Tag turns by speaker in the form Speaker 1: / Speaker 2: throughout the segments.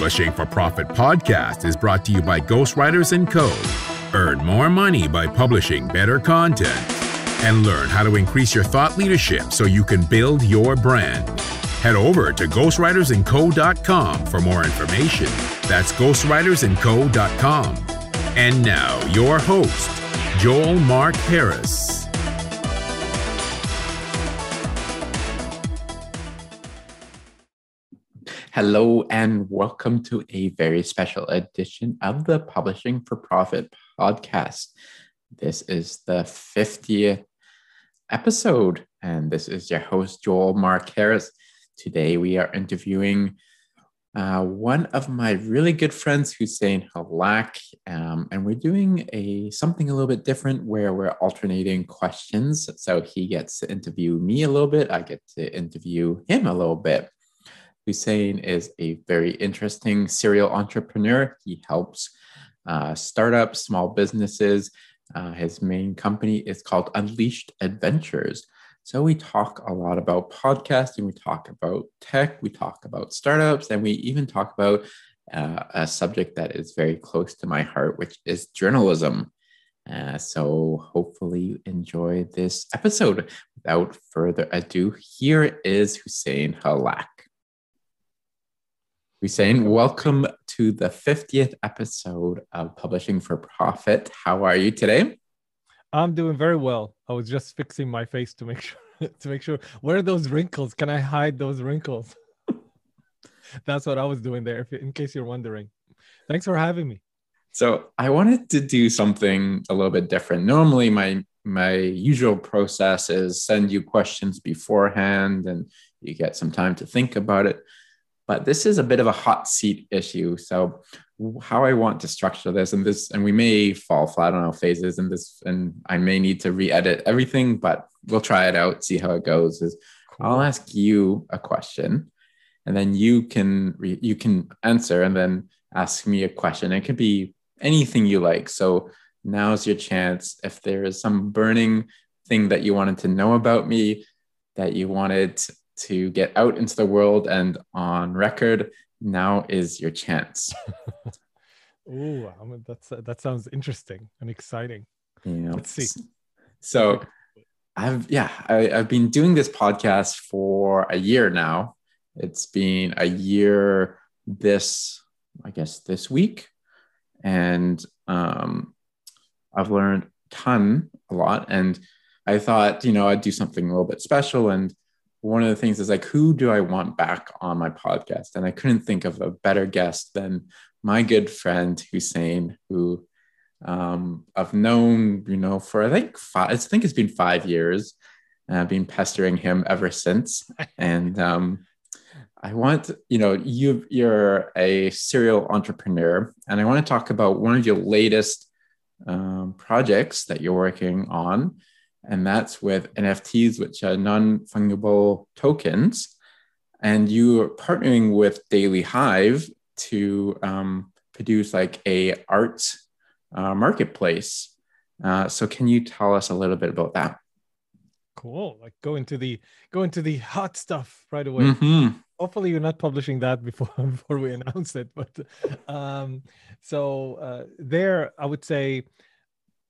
Speaker 1: Publishing for Profit podcast is brought to you by Ghostwriters & Co. Earn more money by publishing better content and learn how to increase your thought leadership so you can build your brand. Head over to ghostwritersandco.com for more information. That's ghostwritersandco.com. And now, your host, Joel Mark Harris.
Speaker 2: Hello, and welcome to a very special edition of the Publishing for Profit podcast. This is the 50th episode, and this is your host, Joel Mark Harris. Today, we are interviewing uh, one of my really good friends, Hussein Hallak, um, and we're doing a something a little bit different where we're alternating questions. So he gets to interview me a little bit, I get to interview him a little bit. Hussein is a very interesting serial entrepreneur. He helps uh, startups, small businesses. Uh, his main company is called Unleashed Ventures. So we talk a lot about podcasting, we talk about tech, we talk about startups, and we even talk about uh, a subject that is very close to my heart, which is journalism. Uh, so hopefully you enjoy this episode. Without further ado, here is Hussein Hallak. Hussein, welcome to the 50th episode of Publishing for Profit. How are you today?
Speaker 3: I'm doing very well. I was just fixing my face to make sure to make sure where are those wrinkles? Can I hide those wrinkles? That's what I was doing there, if, in case you're wondering. Thanks for having me.
Speaker 2: So I wanted to do something a little bit different. Normally, my my usual process is send you questions beforehand, and you get some time to think about it but this is a bit of a hot seat issue. So how I want to structure this and this, and we may fall flat on our phases and this, and I may need to re-edit everything, but we'll try it out, see how it goes. Is cool. I'll ask you a question, and then you can re- you can answer, and then ask me a question. It could be anything you like. So now's your chance. If there is some burning thing that you wanted to know about me, that you wanted to get out into the world and on record. Now is your chance.
Speaker 3: Oh, I mean, that's that sounds interesting and exciting.
Speaker 2: Yeah. Let's see. So, I've yeah, I, I've been doing this podcast for a year now. It's been a year this, I guess, this week, and um, I've learned ton, a lot, and I thought, you know, I'd do something a little bit special and one of the things is like, who do I want back on my podcast? And I couldn't think of a better guest than my good friend Hussein, who um, I've known, you know, for I think five, I think it's been five years. And I've been pestering him ever since. And um, I want, you know, you you're a serial entrepreneur, and I want to talk about one of your latest um, projects that you're working on and that's with NFTs, which are non fungible tokens. And you are partnering with Daily Hive to um, produce like a art uh, marketplace. Uh, so, can you tell us a little bit about that?
Speaker 3: Cool. Like go into the go into the hot stuff right away. Mm-hmm. Hopefully, you're not publishing that before before we announce it. But um, so uh, there, I would say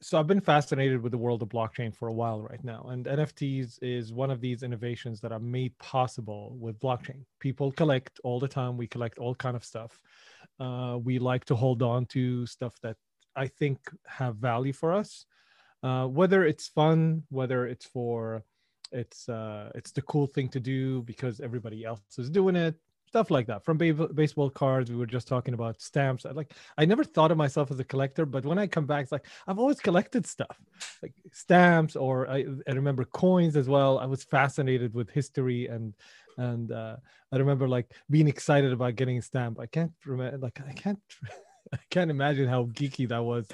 Speaker 3: so I've been fascinated with the world of blockchain for a while right now, and NFTs is one of these innovations that are made possible with blockchain. People collect all the time. We collect all kind of stuff. Uh, we like to hold on to stuff that I think have value for us, uh, whether it's fun, whether it's for it's uh, it's the cool thing to do because everybody else is doing it stuff like that. From baseball cards we were just talking about stamps. I like i never thought of myself as a collector but when i come back it's like i've always collected stuff like stamps or i, I remember coins as well. I was fascinated with history and and uh, i remember like being excited about getting a stamp. I can't remember like i can't i can't imagine how geeky that was.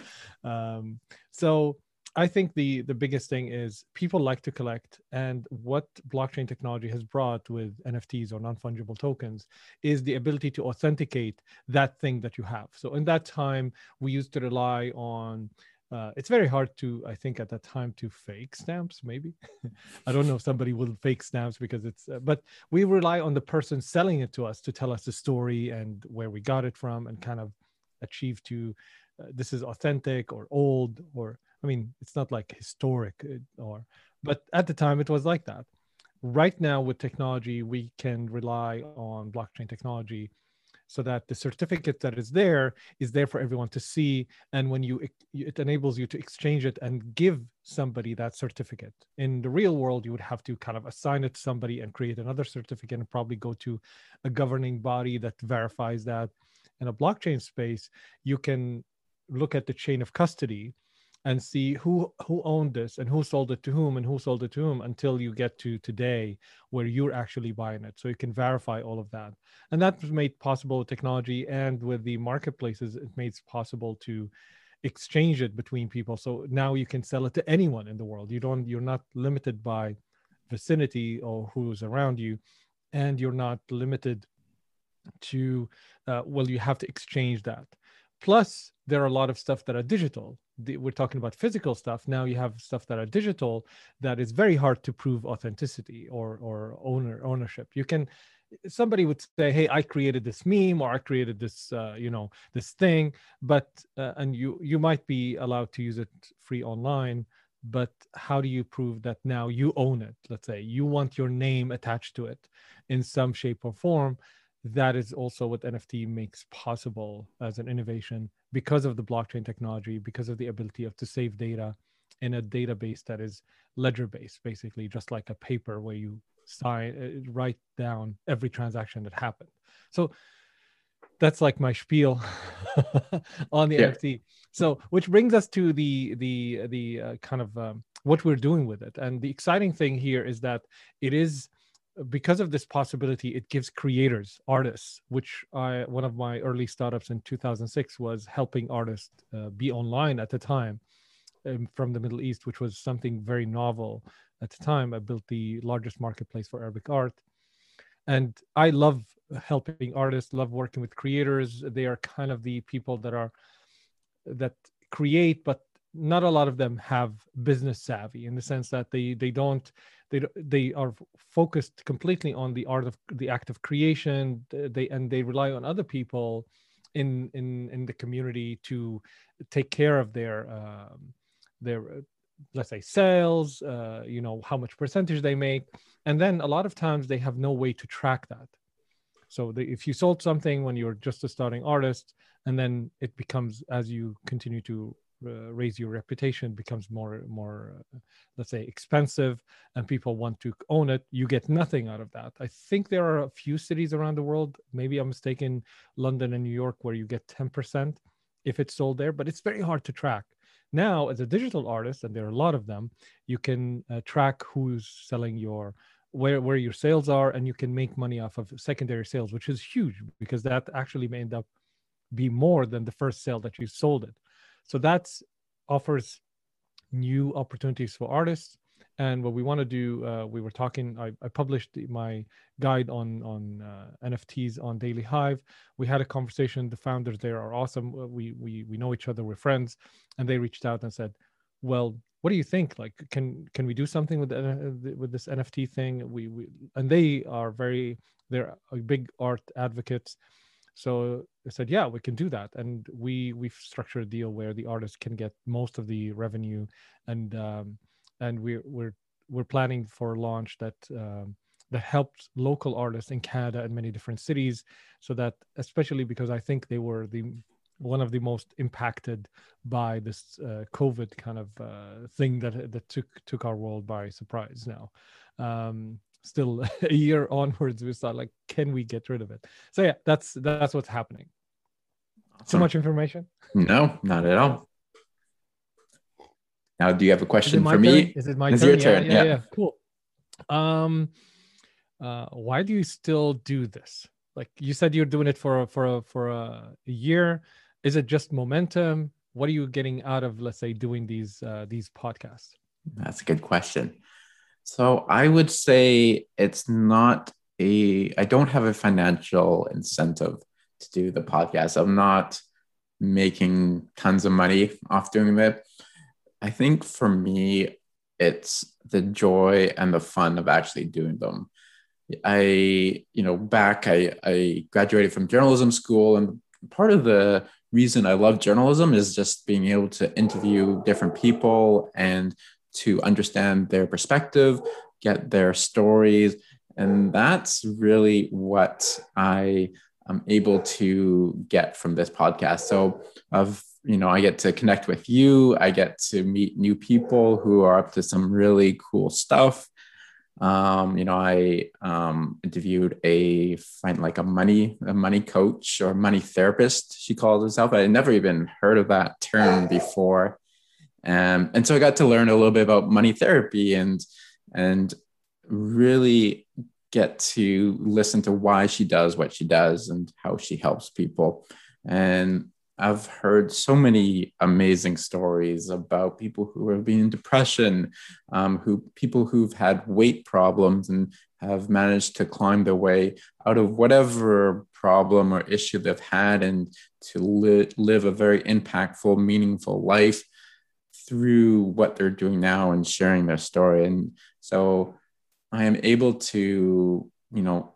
Speaker 3: Um, so I think the the biggest thing is people like to collect, and what blockchain technology has brought with NFTs or non fungible tokens is the ability to authenticate that thing that you have. So in that time, we used to rely on uh, it's very hard to i think at that time to fake stamps maybe i don't know if somebody will fake stamps because it's uh, but we rely on the person selling it to us to tell us the story and where we got it from and kind of achieve to uh, this is authentic or old or i mean it's not like historic uh, or but at the time it was like that. Right now with technology we can rely on blockchain technology so that the certificate that is there is there for everyone to see and when you it enables you to exchange it and give somebody that certificate. In the real world you would have to kind of assign it to somebody and create another certificate and probably go to a governing body that verifies that. In a blockchain space you can look at the chain of custody and see who who owned this and who sold it to whom and who sold it to whom until you get to today where you're actually buying it. So you can verify all of that. And that was made possible with technology and with the marketplaces it makes possible to exchange it between people. So now you can sell it to anyone in the world. You don't you're not limited by vicinity or who's around you and you're not limited to uh, well you have to exchange that plus there are a lot of stuff that are digital. We're talking about physical stuff. Now you have stuff that are digital that is very hard to prove authenticity or or owner ownership. You can somebody would say hey i created this meme or i created this uh, you know this thing but uh, and you you might be allowed to use it free online but how do you prove that now you own it? Let's say you want your name attached to it in some shape or form that is also what nft makes possible as an innovation because of the blockchain technology, because of the ability of to save data in a database that is ledger based, basically just like a paper where you sign uh, write down every transaction that happened. So that's like my spiel on the yeah. NFT. So, which brings us to the the the uh, kind of um, what we're doing with it. And the exciting thing here is that it is because of this possibility, it gives creators, artists, which I one of my early startups in 2006 was helping artists uh, be online at the time um, from the Middle East, which was something very novel at the time. I built the largest marketplace for Arabic art, and I love helping artists, love working with creators. They are kind of the people that are that create, but not a lot of them have business savvy in the sense that they they don't they they are focused completely on the art of the act of creation they and they rely on other people in in in the community to take care of their um, their let's say sales uh, you know how much percentage they make. And then a lot of times they have no way to track that. So the, if you sold something when you're just a starting artist and then it becomes as you continue to uh, raise your reputation becomes more more uh, let's say expensive and people want to own it you get nothing out of that. I think there are a few cities around the world maybe i'm mistaken london and new york where you get 10% if it's sold there but it's very hard to track. Now as a digital artist and there are a lot of them you can uh, track who's selling your where where your sales are and you can make money off of secondary sales which is huge because that actually may end up be more than the first sale that you sold it so that offers new opportunities for artists. And what we want to do, uh, we were talking. I, I, published my guide on on uh, NFTs on Daily Hive. We had a conversation. The founders there are awesome. Uh, we we we know each other. We're friends, and they reached out and said, "Well, what do you think? Like, can can we do something with uh, with this NFT thing? We we and they are very they're a big art advocates so I said, yeah, we can do that, and we we've structured a deal where the artist can get most of the revenue, and um, and we're we're we're planning for a launch that um, that helps local artists in Canada and many different cities, so that especially because I think they were the one of the most impacted by this uh, COVID kind of uh, thing that that took took our world by surprise. Now, um, still a year onwards we start like can we get rid of it? So yeah that's that's what's happening. Awesome. too much information?
Speaker 2: No not at all. Now do you have a question for me?
Speaker 3: is it my it's turn? your turn yeah, yeah, yeah. yeah. cool. Um uh why do you still do this? Like you said you're doing it for a, for a, for a year. Is it just momentum? What are you getting out of let's say doing these uh, these podcasts?
Speaker 2: That's a good question so I would say it's not a, I don't have a financial incentive to do the podcast. I'm not making tons of money off doing it. I think for me, it's the joy and the fun of actually doing them. I, you know, back I, I graduated from journalism school, and part of the reason I love journalism is just being able to interview different people and to understand their perspective, get their stories. And that's really what I am able to get from this podcast. So I've you know, I get to connect with you. I get to meet new people who are up to some really cool stuff. Um, you know, I um, interviewed a find like a money a money coach or money therapist. She called herself. I had never even heard of that term before, um, and so I got to learn a little bit about money therapy and and really get to listen to why she does what she does and how she helps people. And I've heard so many amazing stories about people who have been in depression, um, who people who've had weight problems and have managed to climb their way out of whatever problem or issue they've had and to li- live a very impactful, meaningful life through what they're doing now and sharing their story. And so I am able to, you know,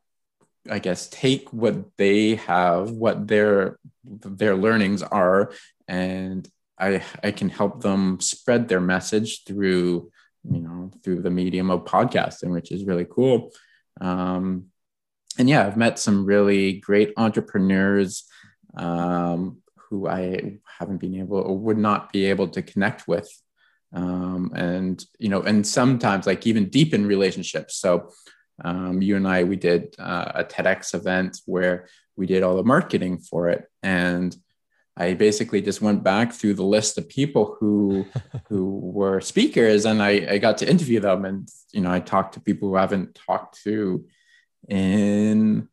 Speaker 2: I guess take what they have, what their their learnings are, and I I can help them spread their message through you know through the medium of podcasting, which is really cool. Um, and yeah, I've met some really great entrepreneurs um, who I haven't been able or would not be able to connect with. Um, and you know, and sometimes like even deepen relationships. So um, you and I, we did uh, a TEDx event where we did all the marketing for it. And I basically just went back through the list of people who who were speakers and I, I got to interview them. And, you know, I talked to people who I haven't talked to in,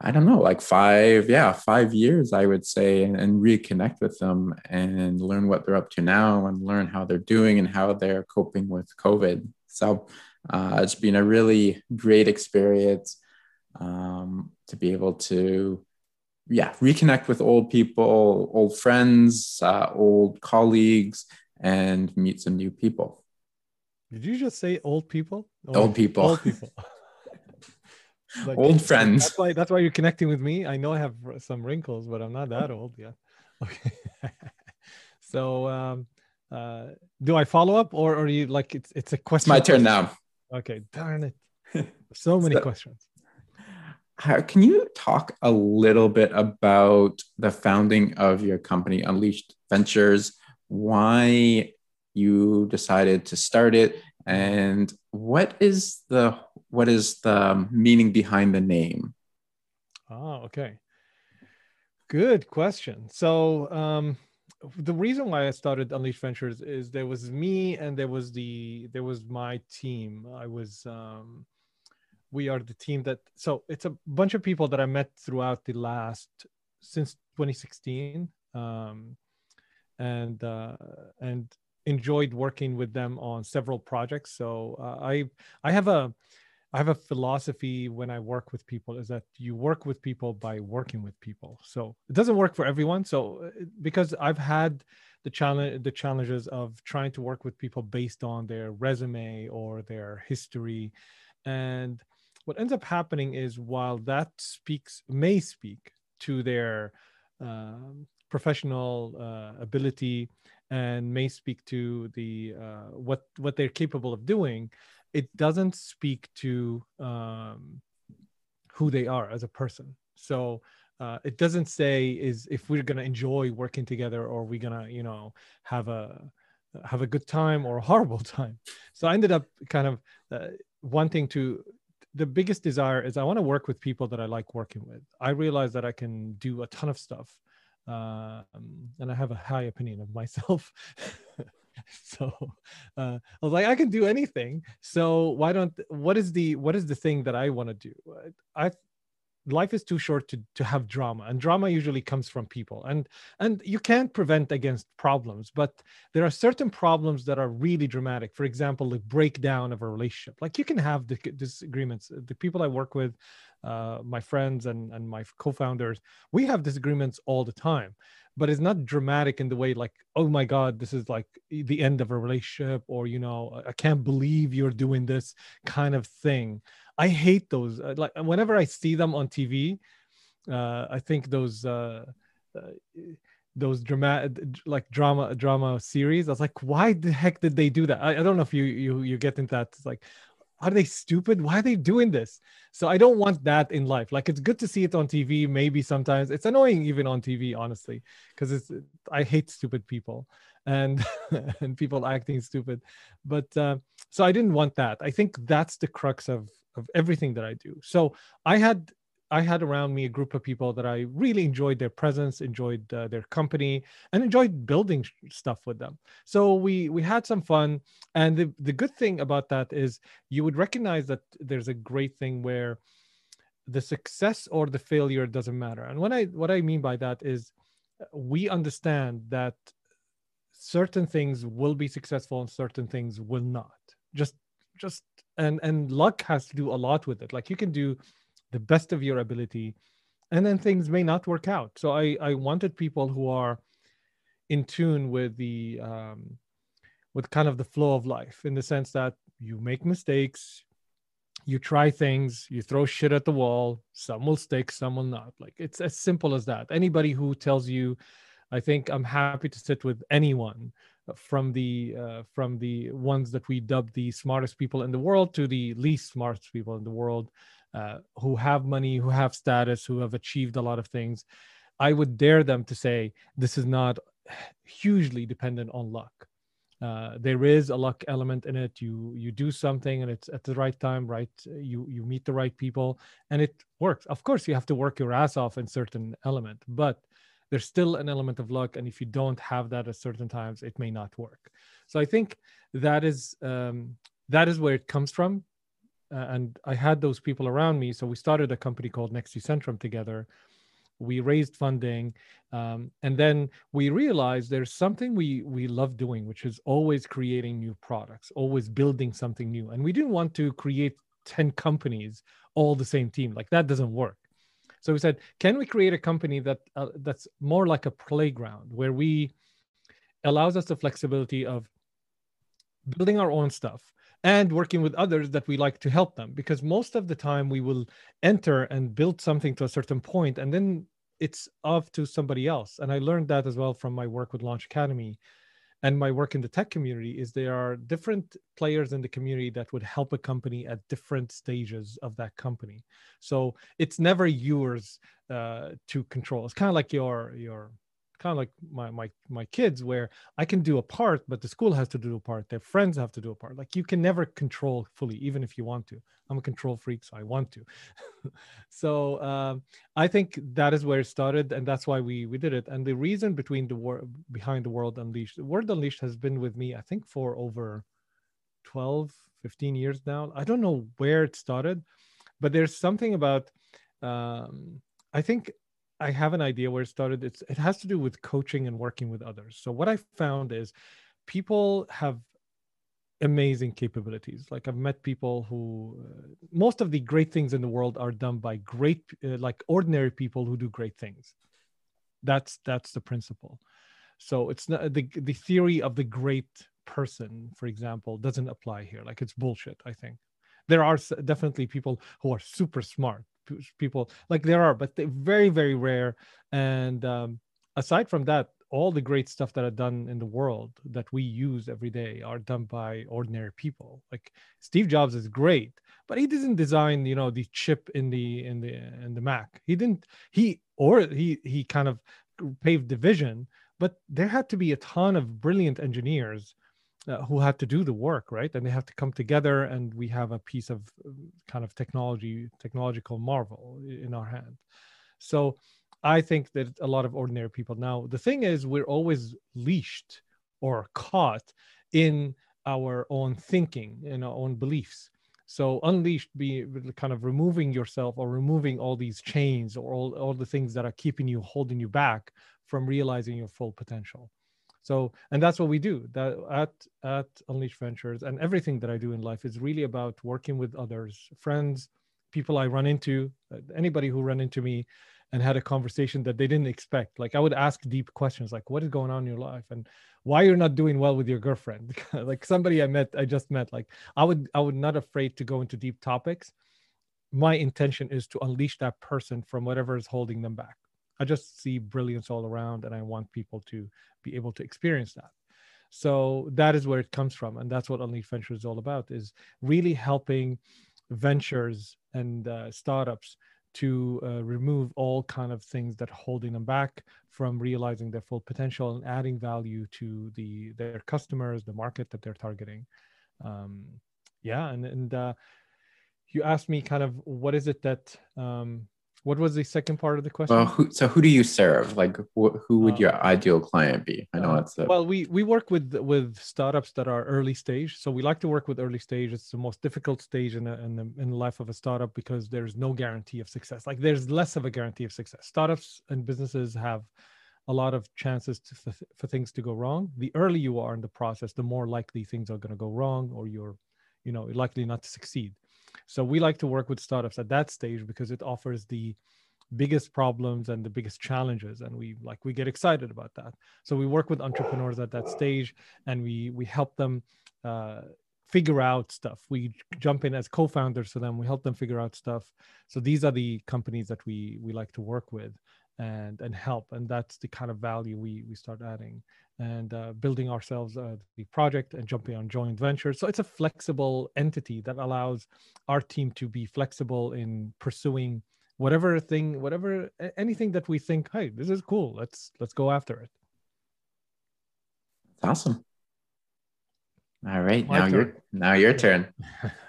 Speaker 2: I don't know, like five, yeah, five years, I would say, and, and reconnect with them and learn what they're up to now and learn how they're doing and how they're coping with COVID. So uh, it's been a really great experience um, to be able to, yeah, reconnect with old people, old friends, uh, old colleagues, and meet some new people.
Speaker 3: Did you just say old people?
Speaker 2: Old, old people.
Speaker 3: Old people.
Speaker 2: Like, old friends.
Speaker 3: That's why. That's why you're connecting with me. I know I have some wrinkles, but I'm not that old yet. Okay. so, um, uh, do I follow up, or, are you like it's it's a question?
Speaker 2: It's my turn now.
Speaker 3: Okay, darn it. So many so, questions.
Speaker 2: How, can you talk a little bit about the founding of your company, Unleashed Ventures, why you decided to start it, and what is the what is the meaning behind the name?
Speaker 3: Oh, okay. Good question. So, um, the reason why I started Unleash Ventures is there was me and there was the there was my team. I was um, we are the team that so it's a bunch of people that I met throughout the last since 2016 um, and uh, and enjoyed working with them on several projects. So uh, I I have a I have a philosophy when I work with people is that you work with people by working with people. So it doesn't work for everyone. So uh, because I've had the challenge the challenges of trying to work with people based on their resume or their history and what ends up happening is while that speaks may speak to their uh, professional uh, ability and may speak to the uh, what what they're capable of doing it doesn't speak to um, who they are as a person. So uh, it doesn't say is if we're gonna enjoy working together or we're gonna you know have a have a good time or a horrible time. So I ended up kind of uh, wanting to. The biggest desire is I want to work with people that I like working with. I realize that I can do a ton of stuff, um, and I have a high opinion of myself. so uh, i was like i can do anything. So why don't what is the what is the thing that i want to do i life is too short to to have drama and drama usually comes from people and and you can't prevent against problems but there are certain problems that are really dramatic. For example the breakdown of a relationship. Like you can have the disagreements. The people i work with uh, my friends and and my co-founders we have disagreements all the time but it's not dramatic in the way like oh my god this is like the end of a relationship or you know i can't believe you're doing this kind of thing. I hate those uh, like whenever i see them on tv uh, i think those uh, uh those drama like drama drama series i was like why the heck did they do that? I, I don't know if you you you get into that it's like are they stupid? Why are they doing this? So i don't want that in life. Like it's good to see it on tv maybe sometimes. It's annoying even on tv honestly because it's i hate stupid people and and people acting stupid. But uh, so i didn't want that. I think that's the crux of of everything that i do. So i had I had around me a group of people that I really enjoyed their presence, enjoyed uh, their company, and enjoyed building stuff with them. So we we had some fun, and the the good thing about that is you would recognize that there's a great thing where the success or the failure doesn't matter. And when I what I mean by that is uh, we understand that certain things will be successful and certain things will not. Just just and and luck has to do a lot with it. Like you can do the best of your ability. And then things may not work out. So i i wanted people who are in tune with the um, with kind of the flow of life in the sense that you make mistakes you try things you throw shit at the wall some will stick some will not. Like it's as simple as that. Anybody who tells you i think i'm happy to sit with anyone from the uh, from the ones that we dub the smartest people in the world to the least smartest people in the world uh, who have money, who have status, who have achieved a lot of things, I would dare them to say this is not hugely dependent on luck. Uh, there is a luck element in it. You you do something and it's at the right time, right? You you meet the right people and it works. Of course, you have to work your ass off in certain element, but there's still an element of luck. And if you don't have that at certain times, it may not work. So I think that is um, that is where it comes from and I had those people around me. So we started a company called Next Decentrum together. We raised funding, um, and then we realized there's something we we love doing, which is always creating new products, always building something new. And we didn't want to create ten companies all the same team. Like that doesn't work. So we said, can we create a company that uh, that's more like a playground where we allows us the flexibility of building our own stuff and working with others that we like to help them. Because most of the time we will enter and build something to a certain point and then it's off to somebody else. And i learned that as well from my work with launch academy and my work in the tech community is there are different players in the community that would help a company at different stages of that company. So it's never yours uh, to control. It's kind of like your your kind of like my my my kids where i can do a part but the school has to do a part their friends have to do a part. Like you can never control fully even if you want to. I'm a control freak so i want to. So um, i think that is where it started and that's why we we did it. And the reason between the war behind the world unleashed the word unleashed has been with me i think for over 12 15 years now. I don't know where it started but there's something about um, i think I have an idea where it started. It's it has to do with coaching and working with others. So what I found is people have amazing capabilities. Like I've met people who uh, most of the great things in the world are done by great uh, like ordinary people who do great things. That's that's the principle. So it's not the the theory of the great person, for example, doesn't apply here. Like it's bullshit, I think. There are definitely people who are super smart people like there are but they're very very rare. And um, aside from that all the great stuff that are done in the world that we use every day are done by ordinary people. Like steve jobs is great but he didn't design you know the chip in the in the in the mac. He didn't he or he he kind of paved the vision but there had to be a ton of brilliant engineers uh, who had to do the work right? And they have to come together and we have a piece of um, kind of technology technological marvel in our hand. So i think that a lot of ordinary people now the thing is we're always leashed or caught in our own thinking in our own beliefs. So unleashed be kind of removing yourself or removing all these chains or all, all the things that are keeping you holding you back from realizing your full potential so, and that's what we do that at at Unleash Ventures, and everything that I do in life is really about working with others, friends, people I run into, uh, anybody who run into me and had a conversation that they didn't expect. Like I would ask deep questions like, what is going on in your life? And why you're not doing well with your girlfriend? like somebody I met, I just met, like I would, I would not afraid to go into deep topics. My intention is to unleash that person from whatever is holding them back. I just see brilliance all around and I want people to be able to experience that. So that is where it comes from. And that's what Unleash Venture is all about is really helping ventures and uh, startups to uh, remove all kind of things that are holding them back from realizing their full potential and adding value to the their customers the market that they're targeting um, yeah and and uh, you asked me kind of what is it that um, what was the second part of the question?
Speaker 2: Well, who, so who do you serve? Like, wh- who would uh, your ideal client be? I know uh, it's
Speaker 3: a... well, we we work with with startups that are early stage. So we like to work with early stage. It's the most difficult stage in a, in the in the life of a startup because there's no guarantee of success. Like, there's less of a guarantee of success. Startups and businesses have a lot of chances to, for, for things to go wrong. The earlier you are in the process, the more likely things are going to go wrong, or you're, you know, likely not to succeed. So we like to work with startups at that stage because it offers the biggest problems and the biggest challenges and we like we get excited about that. So we work with entrepreneurs at that stage and we we help them uh, figure out stuff. We jump in as co-founders for them. We help them figure out stuff. So these are the companies that we we like to work with and and help and that's the kind of value we we start adding and uh, building ourselves uh, the project and jumping on joint ventures. So it's a flexible entity that allows our team to be flexible in pursuing whatever thing, whatever anything that we think, hey, this is cool. Let's let's go after it.
Speaker 2: Awesome. All right, My now turn. your now your turn.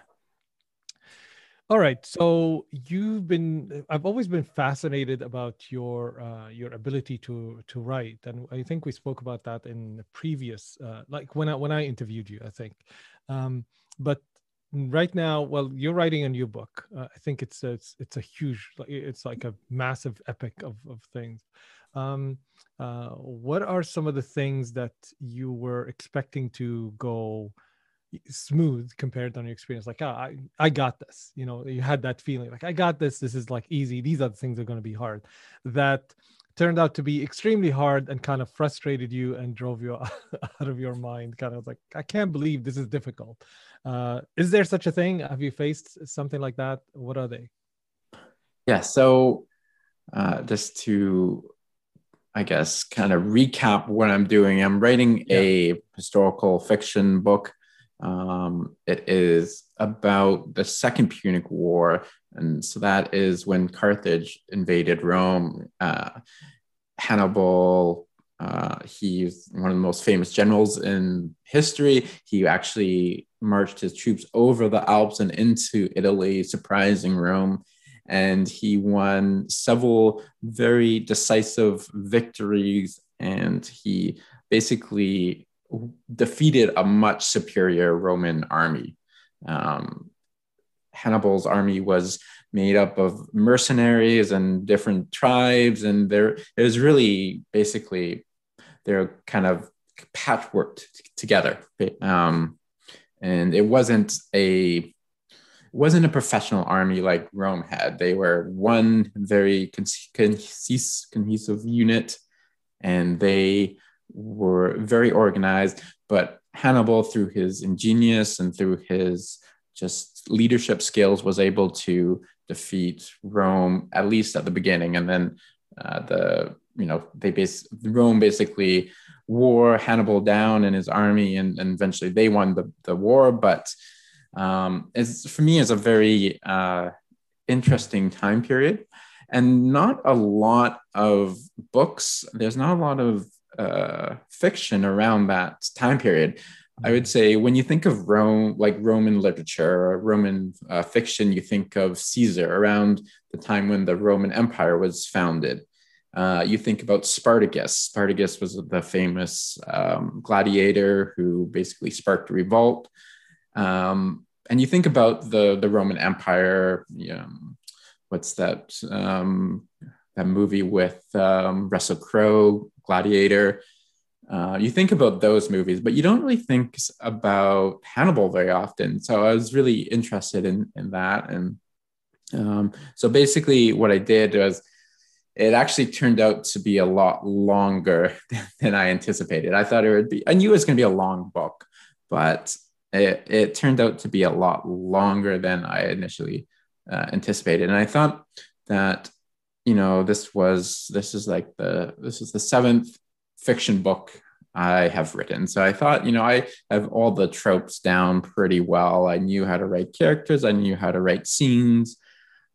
Speaker 3: All right. So you've been I've always been fascinated about your uh, your ability to to write, and I think we spoke about that in the previous uh, like when I when I interviewed you, I think. Um, but right now, well, you're writing a new book. Uh, I think it's it's it's a huge it's like a massive epic of of things. Um, uh, what are some of the things that you were expecting to go? Smooth compared on your experience like oh, i i got this you know you had that feeling like i got this this is like easy these are the things that are going to be hard that turned out to be extremely hard and kind of frustrated you and drove you out of your mind kind of like i can't believe this is difficult. Uh, is there such a thing? Have you faced something like that? What are they?
Speaker 2: Yeah so uh, just to i guess kind of recap what i'm doing i'm writing yeah. a historical fiction book um, it is about the Second Punic War. And so that is when Carthage invaded Rome. Uh, Hannibal, uh, he's one of the most famous generals in history. He actually marched his troops over the Alps and into Italy, surprising Rome. And he won several very decisive victories. And he basically defeated a much superior Roman army. Um, Hannibal's army was made up of mercenaries and different tribes, and there it was really basically they're kind of patchworked together. Um, and it wasn't a wasn't a professional army like Rome had. They were one very cohesive, cohesive unit, and they were very organized, but Hannibal, through his ingenious and through his just leadership skills, was able to defeat Rome at least at the beginning, and then uh, the you know they base Rome basically wore Hannibal down and his army, and, and eventually they won the, the war. But um, it's for me is a very uh, interesting time period, and not a lot of books. There's not a lot of uh, fiction around that time period. I would say when you think of Rome, like Roman literature or Roman uh, fiction, you think of Caesar around the time when the Roman Empire was founded. Uh, you think about Spartacus. Spartacus was the famous um, gladiator who basically sparked a revolt. Um, and you think about the the Roman Empire. You know, what's that? Um, that movie with um, Russell Crowe, Gladiator. Uh, you think about those movies, but you don't really think about Hannibal very often. So I was really interested in, in that. And Um, so basically, what I did was it actually turned out to be a lot longer than I anticipated. I thought it would be, I knew it was going to be a long book, but it, it turned out to be a lot longer than I initially uh, anticipated. And I thought that, you know, this was, this is like the, this is the seventh fiction book I have written. So I thought, you know, I have all the tropes down pretty well. I knew how to write characters, I knew how to write scenes,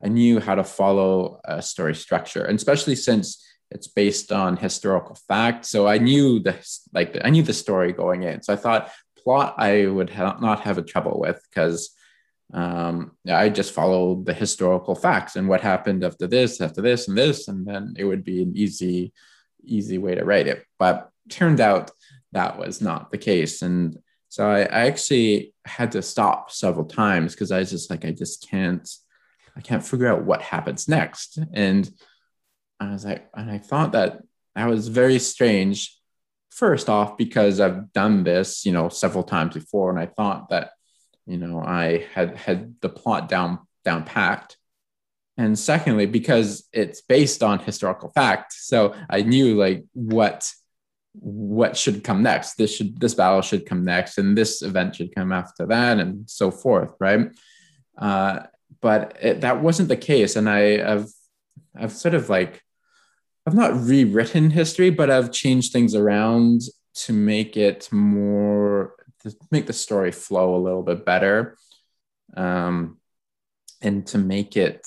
Speaker 2: I knew how to follow a story structure, and especially since it's based on historical fact. So I knew the like I knew the story going in. So I thought plot I would ha- not have a trouble with because um, I just followed the historical facts and what happened after this, after this, and this, and then it would be an easy, easy way to write it. But turned out that was not the case, and so I, I actually had to stop several times because I was just like, I just can't, I can't figure out what happens next, and I was like, and I thought that that was very strange. First off because I've done this, you know, several times before, and I thought that, you know, I had had the plot down down packed. And secondly, because it's based on historical fact, so I knew like what what should come next. This should this battle should come next, and this event should come after that, and so forth, right? Uh, but it, that wasn't the case, and I, have I've sort of like I've not rewritten history, but I've changed things around to make it more to make the story flow a little bit better, um, and to make it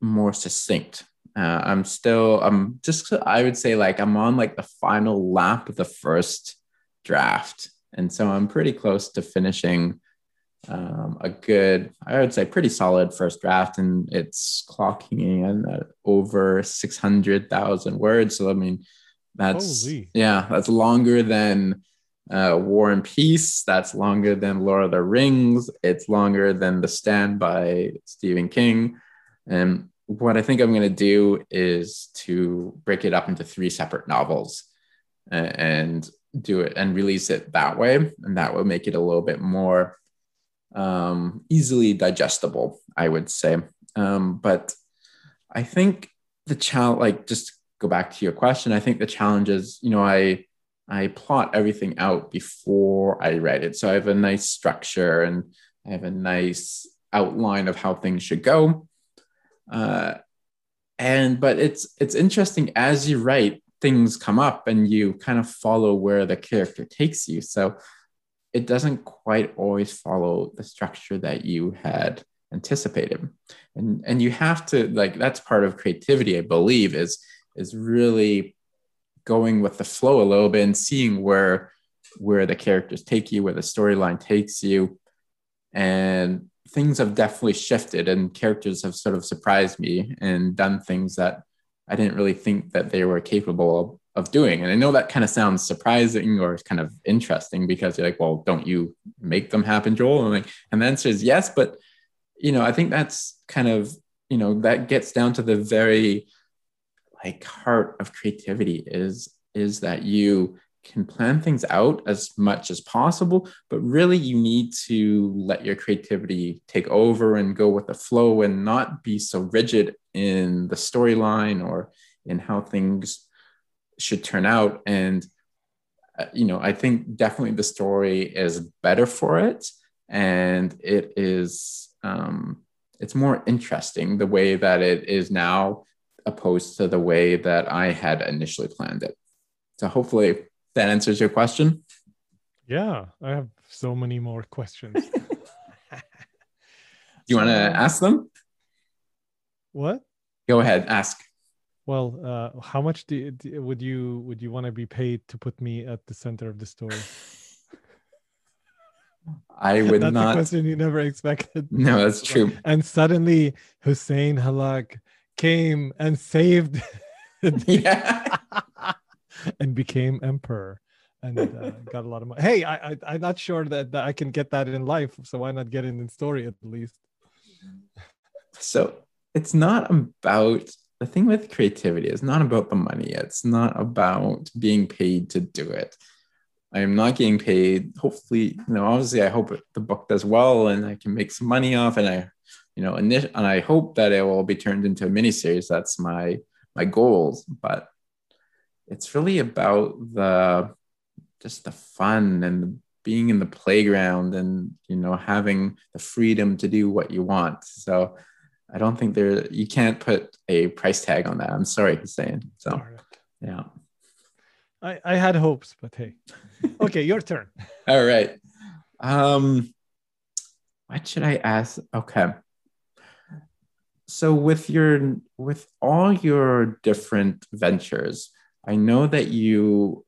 Speaker 2: more succinct. Uh, I'm still I'm just I would say like I'm on like the final lap of the first draft, and so I'm pretty close to finishing um, a good, I would say, pretty solid first draft, and it's clocking in at over six hundred thousand words. So I mean, that's Holy. yeah, that's longer than uh, War and Peace. That's longer than Lord of the Rings. It's longer than The Stand by Stephen King. And what I think I'm going to do is to break it up into three separate novels and do it and release it that way, and that will make it a little bit more um, easily digestible, I would say. Um, but I think the challenge, like just go back to your question, I think the challenge is, you know, I I plot everything out before I write it, so I have a nice structure and I have a nice outline of how things should go. Uh, and but it's it's interesting as you write, things come up and you kind of follow where the character takes you. So it doesn't quite always follow the structure that you had anticipated and and you have to like that's part of creativity i believe is is really going with the flow a little bit and seeing where where the characters take you where the storyline takes you and things have definitely shifted and characters have sort of surprised me and done things that i didn't really think that they were capable of doing. And I know that kind of sounds surprising or kind of interesting because you're like, well, don't you make them happen, Joel? And like, and the answer is yes, but you know, I think that's kind of, you know, that gets down to the very like heart of creativity is is that you can plan things out as much as possible, but really you need to let your creativity take over and go with the flow and not be so rigid in the storyline or in how things should turn out. And, uh, you know, I think definitely the story is better for it. And it is, um, it's more interesting the way that it is now opposed to the way that I had initially planned it. So hopefully that answers your question.
Speaker 3: Yeah, I have so many more questions.
Speaker 2: Do you want to ask them?
Speaker 3: What?
Speaker 2: Go ahead, ask.
Speaker 3: Well, uh, how much do you, would you would you want to be paid to put me at the center of the story?
Speaker 2: I would
Speaker 3: that's
Speaker 2: not.
Speaker 3: A question you never expected.
Speaker 2: No, that's true.
Speaker 3: And suddenly Hussein Hallak came and saved.
Speaker 2: yeah.
Speaker 3: and became emperor and uh, got a lot of money. Hey, I, I am not sure that, that I can get that in life, so why not get it in story at least?
Speaker 2: So it's not about the thing with creativity It's not about the money. It's not about being paid to do it. I am not getting paid. Hopefully, you know, obviously, I hope the book does well and I can make some money off. And I, you know, and, and I hope that it will be turned into a miniseries. That's my my goals. But it's really about the just the fun and being in the playground and you know having the freedom to do what you want. So I don't think there you can't put a price tag on that. I'm sorry, Hussein. So yeah.
Speaker 3: I, I had hopes, but hey. Okay, your turn.
Speaker 2: All right. Um what should I ask? Okay. So with your with all your different ventures, I know that you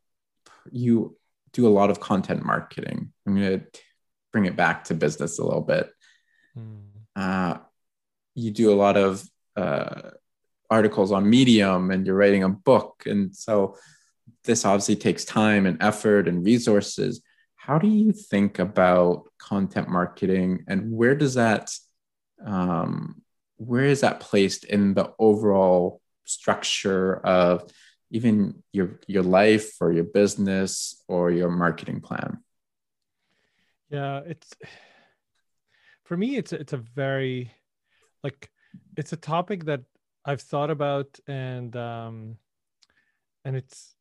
Speaker 2: you do a lot of content marketing. I'm going to bring it back to business a little bit. Mm. Uh, you do a lot of uh, articles on Medium and you're writing a book. And so this obviously takes time and effort and resources. How do you think about content marketing and where does that, um, where is that placed in the overall structure of even your your life or your business or your marketing plan?
Speaker 3: Yeah, it's for me it's it's a very like it's a topic that I've thought about and um and it's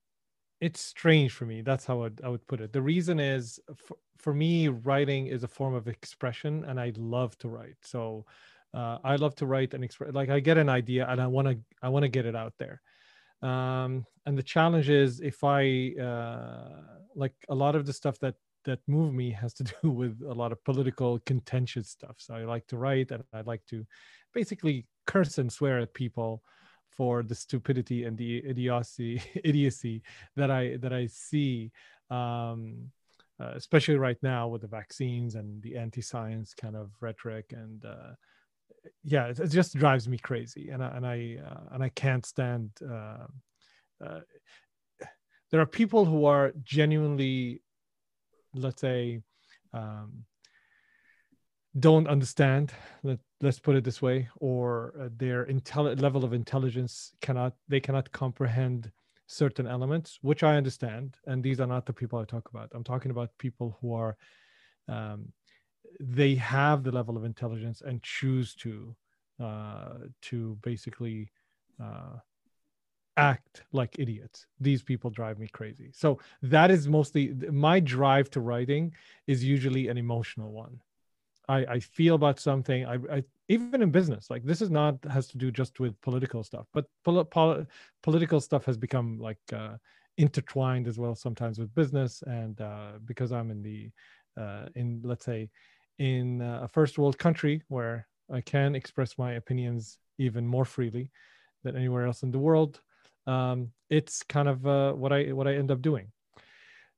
Speaker 3: it's strange for me. That's how I'd, I would put it. The reason is for, for me, writing is a form of expression, and I love to write. So uh, I love to write and express. Like I get an idea, and I want to I want to get it out there. Um, and the challenge is if I uh, like a lot of the stuff that that move me has to do with a lot of political contentious stuff. So I like to write, and I like to basically curse and swear at people for the stupidity and the idiocy idiocy that I that I see, um, uh, especially right now with the vaccines and the anti-science kind of rhetoric and. Uh, yeah, it, it, just drives me crazy, and I and I uh, and I can't stand. Uh, uh, there are people who are genuinely, let's say, um, don't understand let, let's put it this way or uh, their intel- level of intelligence cannot they cannot comprehend certain elements which i understand and these are not the people i talk about. I'm talking about people who are um, they have the level of intelligence and choose to uh, to basically uh, act like idiots. These people drive me crazy. So that is mostly my drive to writing is usually an emotional one I, I feel about something. I, I even in business, like this is not has to do just with political stuff, but pol- pol- political stuff has become like uh, intertwined as well sometimes with business. And uh, because I'm in the uh, in let's say in a first world country where I can express my opinions even more freely than anywhere else in the world, um, it's kind of uh, what I what I end up doing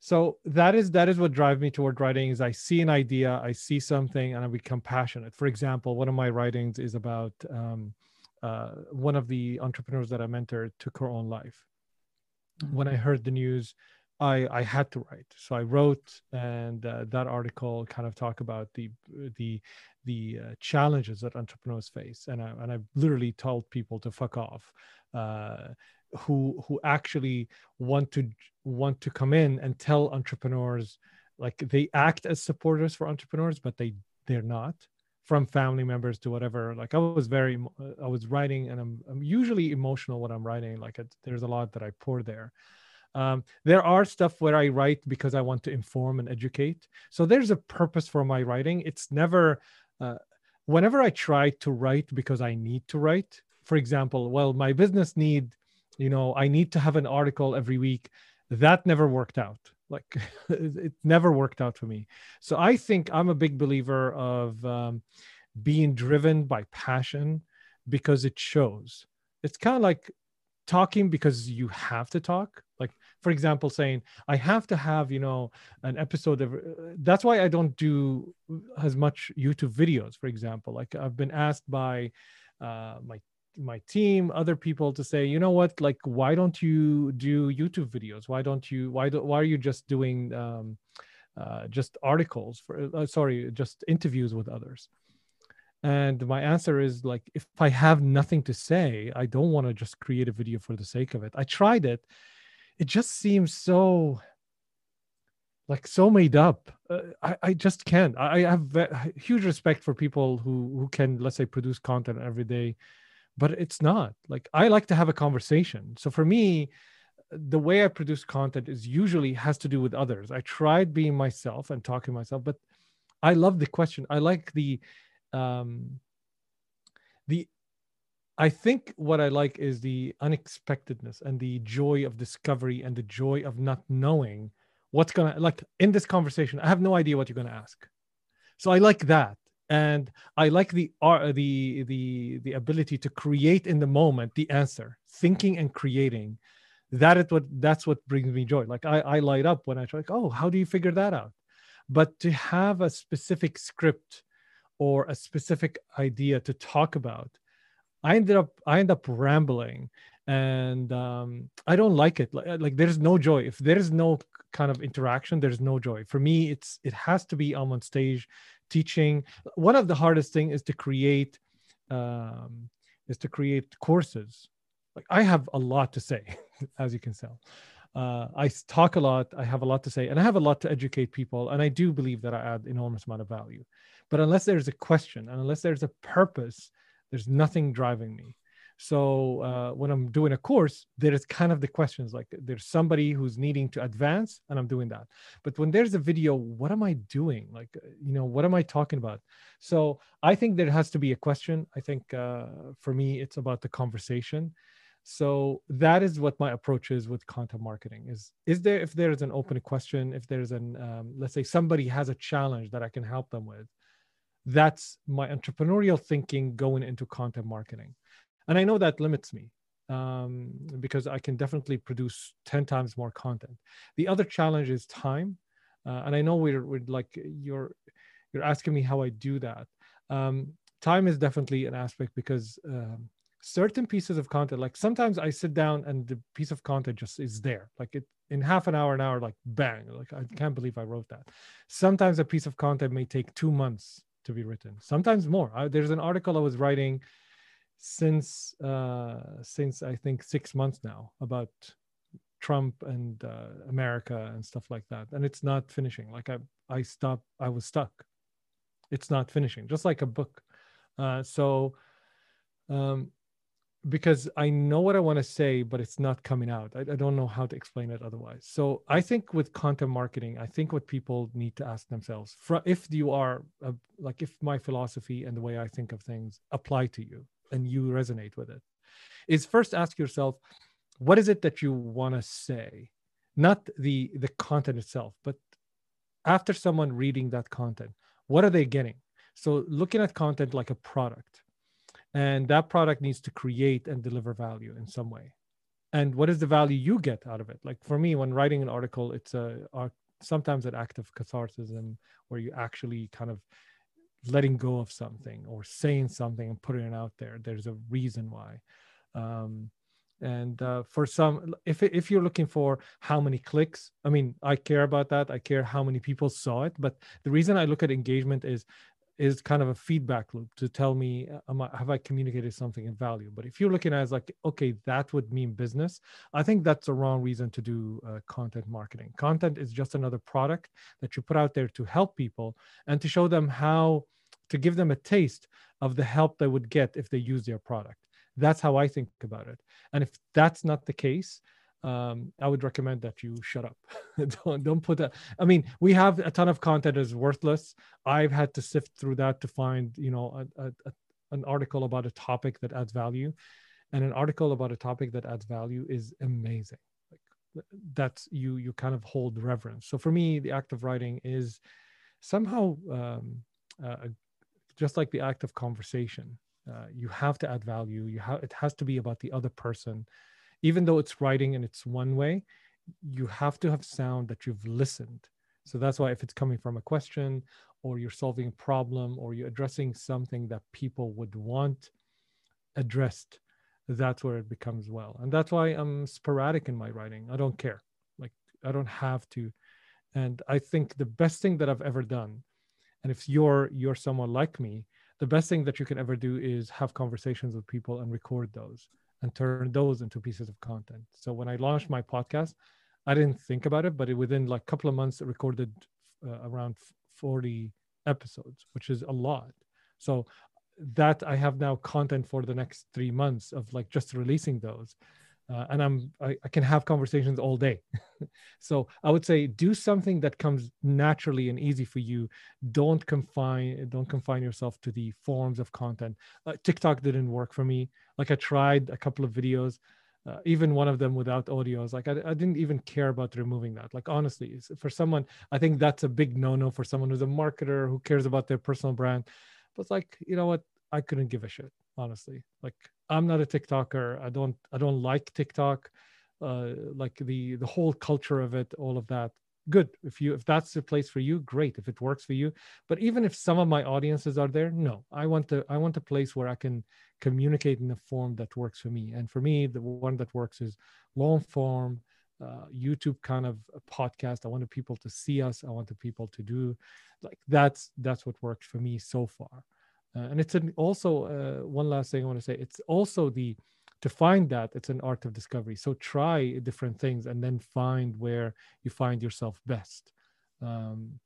Speaker 3: so that is that is what drives me toward writing is i see an idea i see something and i become passionate. For example one of my writings is about um, uh, one of the entrepreneurs that i mentored took her own life. Mm-hmm. when i heard the news i i had to write. So i wrote and uh, that article kind of talk about the the the uh, challenges that entrepreneurs face. And I, and I literally told people to fuck off uh, who who actually want to want to come in and tell entrepreneurs like they act as supporters for entrepreneurs but they they're not from family members to whatever. Like i was very i was writing and i'm, I'm usually emotional when i'm writing like it, there's a lot that i pour there. Um, there are stuff where i write because i want to inform and educate. So there's a purpose for my writing. It's never uh, whenever i try to write because i need to write for example well my business need you know i need to have an article every week. That never worked out. Like it never worked out for me. So i think i'm a big believer of um, being driven by passion because it shows. It's kind of like talking because you have to talk. Like for example saying i have to have you know an episode of that's why i don't do as much youtube videos for example. Like i've been asked by uh, my my team other people to say you know what? Like why don't you do youtube videos? Why don't you why do, why are you just doing um, uh, just articles for uh, sorry just interviews with others? And my answer is like if i have nothing to say i don't want to just create a video for the sake of it. I tried it. It just seems so like so made up. Uh, I, I just can't. I, I have huge respect for people who who can let's say produce content every day, but it's not like I like to have a conversation. So for me, the way I produce content is usually has to do with others. I tried being myself and talking myself, but I love the question. I like the um the I think what I like is the unexpectedness and the joy of discovery and the joy of not knowing what's gonna like in this conversation. I have no idea what you're gonna ask, so I like that, and I like the uh, the the the ability to create in the moment the answer, thinking and creating. That is what that's what brings me joy. Like I I light up when I try. Like, oh, how do you figure that out? But to have a specific script or a specific idea to talk about I ended up I end up rambling and um, I don't like it. Like, like there's no joy if there is no kind of interaction. There's no joy for me. It's it has to be I'm on stage teaching. One of the hardest thing is to create um, is to create courses. Like I have a lot to say, as you can tell. Uh, I talk a lot. I have a lot to say, and I have a lot to educate people. And I do believe that I add enormous amount of value. But unless there's a question, and unless there's a purpose there's nothing driving me. So uh, when I'm doing a course, there is kind of the questions like there's somebody who's needing to advance, and I'm doing that. But when there's a video, what am I doing? Like, you know, what am I talking about? So I think there has to be a question. I think uh, for me, it's about the conversation. So that is what my approach is with content marketing. Is is there if there is an open question, if there's an um, let's say somebody has a challenge that I can help them with, that's my entrepreneurial thinking going into content marketing and i know that limits me um, because i can definitely produce 10 times more content. The other challenge is time uh, and i know we're, we're like you're you're asking me how i do that. Um, time is definitely an aspect because um, certain pieces of content like sometimes i sit down and the piece of content just is there. Like it in half an hour an hour like bang like i can't believe i wrote that. Sometimes a piece of content may take two months to be written sometimes more. I, there's an article i was writing since uh since i think six months now about trump and uh, america and stuff like that and it's not finishing like i i stopped i was stuck it's not finishing just like a book uh so um because I know what I want to say, but it's not coming out. I, I, don't know how to explain it otherwise. So I think with content marketing, I think what people need to ask themselves, if you are a, like, if my philosophy and the way I think of things apply to you and you resonate with it, is first ask yourself, what is it that you want to say? Not the the content itself, but after someone reading that content, what are they getting? So looking at content like a product and that product needs to create and deliver value in some way and what is the value you get out of it like for me when writing an article it's a, a sometimes an act of catharsis where you actually kind of letting go of something or saying something and putting it out there. There's a reason why. Um, and uh, for some if, if you're looking for how many clicks i mean i care about that. I care how many people saw it. But the reason i look at engagement is is kind of a feedback loop to tell me uh, I, have i communicated something of value? But if you're looking at it as like okay that would mean business i think that's a wrong reason to do uh, content marketing. Content is just another product that you put out there to help people and to show them how to give them a taste of the help they would get if they use their product. That's how i think about it. And if that's not the case um, I would recommend that you shut up. don't don't put that. I mean, we have a ton of content is worthless. I've had to sift through that to find, you know, a, a, an article about a topic that adds value, and an article about a topic that adds value is amazing. Like that's you you kind of hold reverence. So for me, the act of writing is somehow um, uh, just like the act of conversation. Uh, you have to add value. You have it has to be about the other person even though it's writing and it's one way, you have to have sound that you've listened. So that's why if it's coming from a question or you're solving a problem or you're addressing something that people would want addressed, that's where it becomes well. And that's why I'm sporadic in my writing. I don't care. Like I don't have to. And I think the best thing that I've ever done, and if you're you're someone like me, the best thing that you can ever do is have conversations with people and record those and turn those into pieces of content. So when I launched my podcast, I didn't think about it, but it, within like a couple of months, it recorded uh, around 40 episodes, which is a lot. So that I have now content for the next three months of like just releasing those. Uh, and I'm I, I, can have conversations all day. so I would say do something that comes naturally and easy for you. Don't confine don't confine yourself to the forms of content. Uh, TikTok didn't work for me. Like I tried a couple of videos, uh, even one of them without audio. I was like I, I didn't even care about removing that. Like honestly, for someone, I think that's a big no-no for someone who's a marketer who cares about their personal brand. But like you know what, I couldn't give a shit honestly. Like I'm not a TikToker. I don't I don't like TikTok. Uh, like the the whole culture of it, all of that. Good. If you if that's the place for you, great. If it works for you. But even if some of my audiences are there, no. I want to I want a place where I can communicate in a form that works for me. And for me, the one that works is long form, uh, YouTube kind of podcast. I wanted people to see us. I wanted people to do like that's that's what worked for me so far. Uh, and it's an also uh, one last thing I want to say. It's also the to find that it's an art of discovery. So try different things and then find where you find yourself best. Um,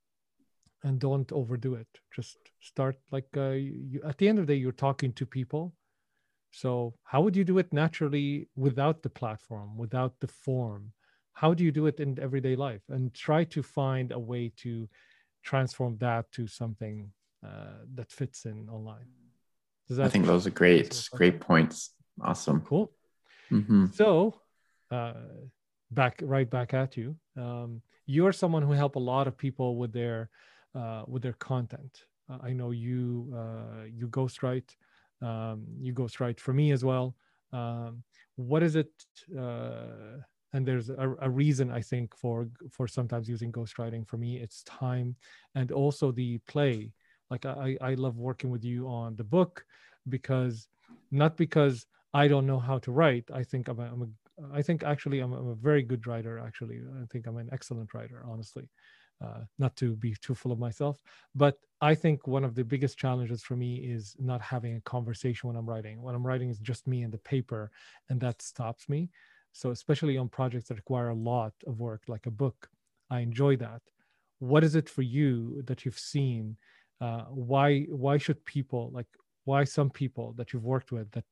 Speaker 3: and don't overdo it. Just start like uh, you, at the end of the day, you're talking to people. So how would you do it naturally without the platform, without the form? How do you do it in everyday life? And try to find a way to transform that to something uh, that fits in online.
Speaker 2: That I think those are great, great points. Awesome.
Speaker 3: Cool. Mm-hmm. So, uh, back right back at you. Um, you're someone who help a lot of people with their uh, with their content. Uh, I know you uh, you ghostwrite. Um, you ghostwrite for me as well. Um, what is it? Uh, and there's a, a, reason I think for for sometimes using ghostwriting. For me, it's time and also the play like I, I love working with you on the book because not because I don't know how to write. I think I'm a, I'm a I think actually I'm, I'm a very good writer. Actually, I think I'm an excellent writer. Honestly, uh, not to be too full of myself, but I think one of the biggest challenges for me is not having a conversation when I'm writing. When I'm writing is just me and the paper, and that stops me. So especially on projects that require a lot of work, like a book, I enjoy that. What is it for you that you've seen uh, why why should people like why some people that you've worked with that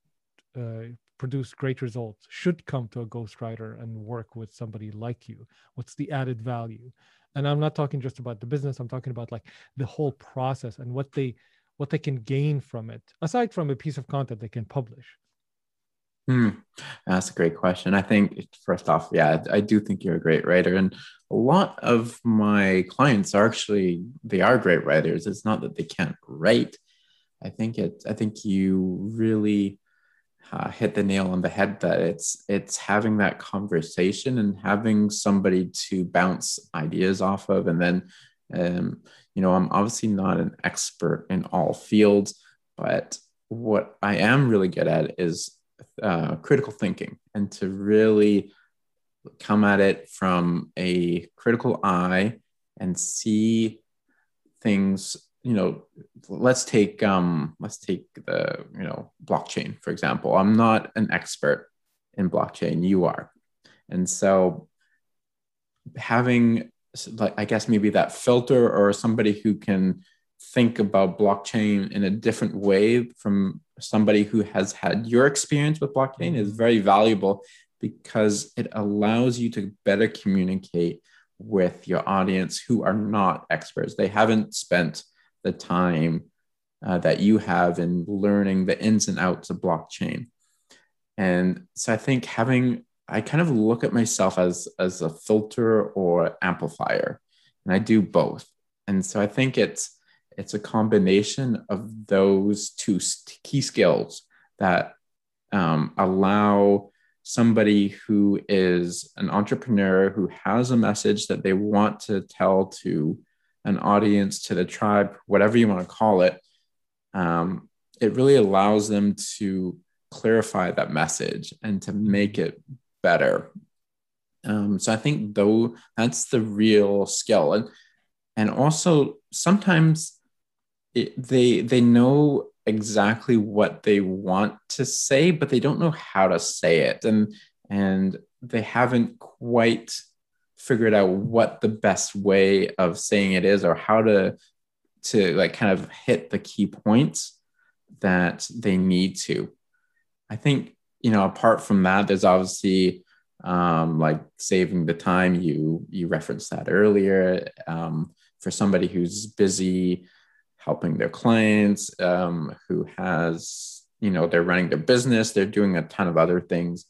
Speaker 3: uh, produce great results should come to a ghostwriter and work with somebody like you? What's the added value? And i'm not talking just about the business i'm talking about like the whole process and what they what they can gain from it aside from a piece of content they can publish
Speaker 2: Hmm. That's a great question. I think first off, yeah, I do think you're a great writer, and a lot of my clients are actually they are great writers. It's not that they can't write. I think it. I think you really uh, hit the nail on the head that it's it's having that conversation and having somebody to bounce ideas off of, and then, um, you know, I'm obviously not an expert in all fields, but what I am really good at is uh, critical thinking and to really come at it from a critical eye and see things you know let's take um let's take the you know blockchain for example. I'm not an expert in blockchain. You are. And so having like i guess maybe that filter or somebody who can think about blockchain in a different way from somebody who has had your experience with blockchain is very valuable because it allows you to better communicate with your audience who are not experts. They haven't spent the time uh, that you have in learning the ins and outs of blockchain. And so I think having, I kind of look at myself as, as a filter or amplifier, and I do both. And so I think it's, it's a combination of those two key skills that um, allow somebody who is an entrepreneur who has a message that they want to tell to an audience, to the tribe, whatever you want to call it. Um, it really allows them to clarify that message and to make it better. Um, so I think though that's the real skill, and and also sometimes it, they they know exactly what they want to say, but they don't know how to say it, and and they haven't quite figured out what the best way of saying it is or how to to like kind of hit the key points that they need to. I think, you know, apart from that, there's obviously um, like saving the time. You you referenced that earlier. Um, for somebody who's busy helping their clients, um, who has, you know, they're running their business, they're doing a ton of other things.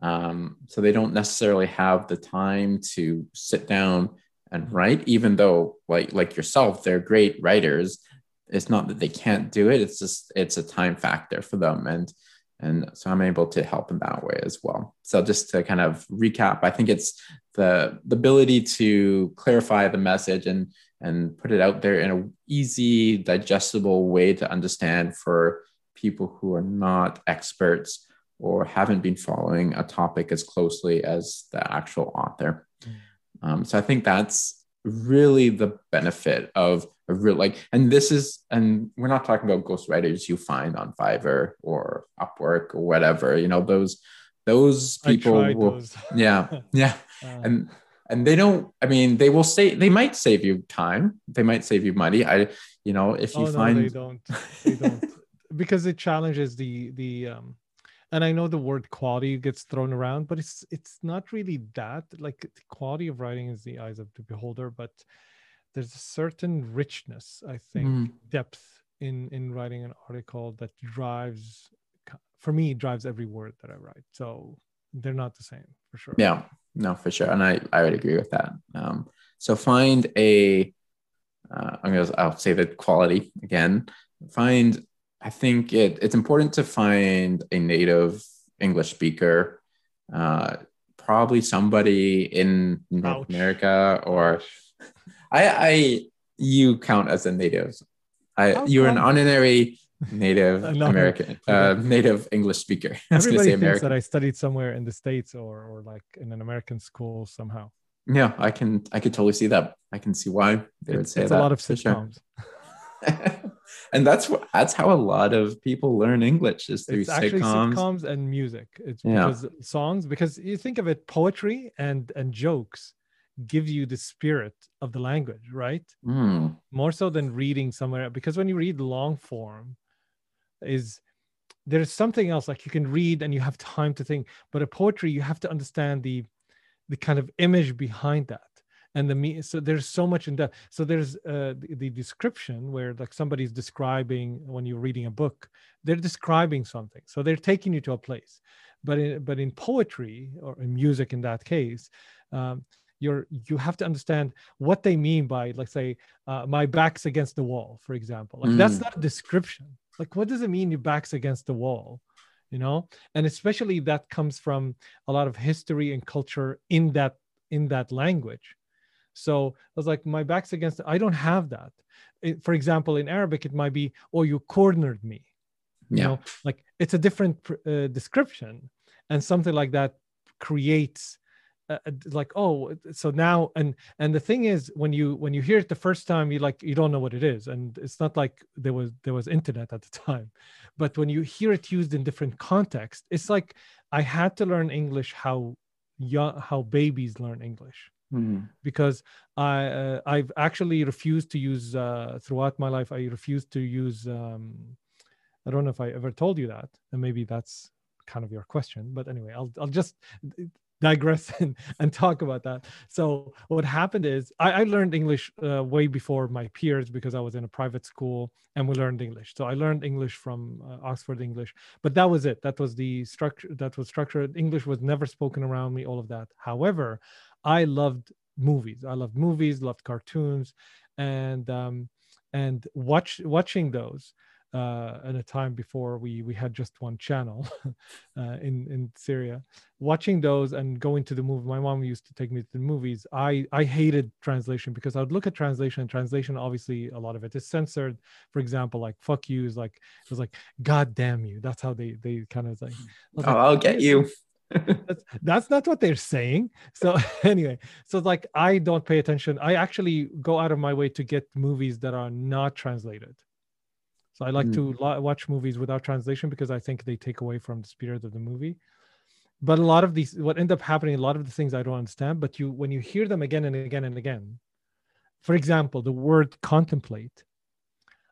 Speaker 2: Um, so they don't necessarily have the time to sit down and write, even though like like yourself, they're great writers. It's not that they can't do it, it's just it's a time factor for them. And and so i'm able to help in that way as well so just to kind of recap i think it's the, the ability to clarify the message and and put it out there in an easy digestible way to understand for people who are not experts or haven't been following a topic as closely as the actual author mm. um, so i think that's really the benefit of a real like and this is and we're not talking about ghostwriters you find on fiverr or upwork or whatever you know those those people will, those. yeah yeah uh, and and they don't i mean they will say they might save you time. They might save you money. I you know if you oh, find
Speaker 3: no, they don't. They don't. Because it challenges the the um and i know the word quality gets thrown around but it's it's not really that. Like the quality of writing is the eyes of the beholder but there's a certain richness i think mm. depth in in writing an article that drives for me drives every word that i write. So they're not the same for sure.
Speaker 2: Yeah no for sure. And i i would agree with that. Um so find a uh, i'm gonna i'll say the quality again. Find I think it, it's important to find a native English speaker, uh, probably somebody in North Ouch. America or I, I, you count as a native. I, you're an honorary native American, uh, native English speaker.
Speaker 3: Everybody thinks American. that I studied somewhere in the States or, or like in an American school somehow.
Speaker 2: Yeah, I can, I could totally see that. I can see why they it's, would say
Speaker 3: it's
Speaker 2: that.
Speaker 3: a lot of sitcoms.
Speaker 2: Sure. and that's what that's how a lot of people learn English is through
Speaker 3: it's
Speaker 2: sitcoms.
Speaker 3: sitcoms and music. It's yeah. because songs because you think of it, poetry and and jokes give you the spirit of the language, right?
Speaker 2: Mm.
Speaker 3: More so than reading somewhere because when you read long form, is there's something else like you can read and you have time to think, but a poetry you have to understand the the kind of image behind that and the me so there's so much in that. So there's uh, the, the, description where like somebody's describing when you're reading a book they're describing something. So they're taking you to a place. But in but in poetry or in music in that case um, you're you have to understand what they mean by like say uh, my back's against the wall for example. Like mm. that's not a description like what does it mean your back's against the wall you know and especially that comes from a lot of history and culture in that in that language so I was like, my back's against. I don't have that. It, for example, in Arabic, it might be, "Oh, you cornered me." You yeah. know, like it's a different uh, description, and something like that creates uh, uh, like oh so now and and the thing is when you when you hear it the first time you like you don't know what it is and it's not like there was there was internet at the time but when you hear it used in different context it's like i had to learn english how young how babies learn english
Speaker 2: Mm-hmm.
Speaker 3: because I uh, I've actually refused to use uh, throughout my life. I refused to use. Um, I don't know if I ever told you that, and maybe that's kind of your question. But anyway, I'll I'll just digress and, and talk about that. So what happened is I, I learned English uh, way before my peers because I was in a private school and we learned English. So I learned English from uh, Oxford English, but that was it. That was the structure. That was structured. English was never spoken around me. All of that. However, I loved movies. I loved movies, loved cartoons, and um, and watch watching those uh, at a time before we we had just one channel uh, in in Syria. Watching those and going to the movie. My mom used to take me to the movies. I I hated translation because I would look at translation. And translation, obviously, a lot of it is censored. For example, like "fuck you" is like it was like "god damn you." That's how they they kind of like.
Speaker 2: Oh, like, I'll get you
Speaker 3: that's, that's not what they're saying so anyway so like i don't pay attention i actually go out of my way to get movies that are not translated so i like mm. to watch movies without translation because i think they take away from the spirit of the movie. But a lot of these what end up happening a lot of the things i don't understand but you when you hear them again and again and again for example the word contemplate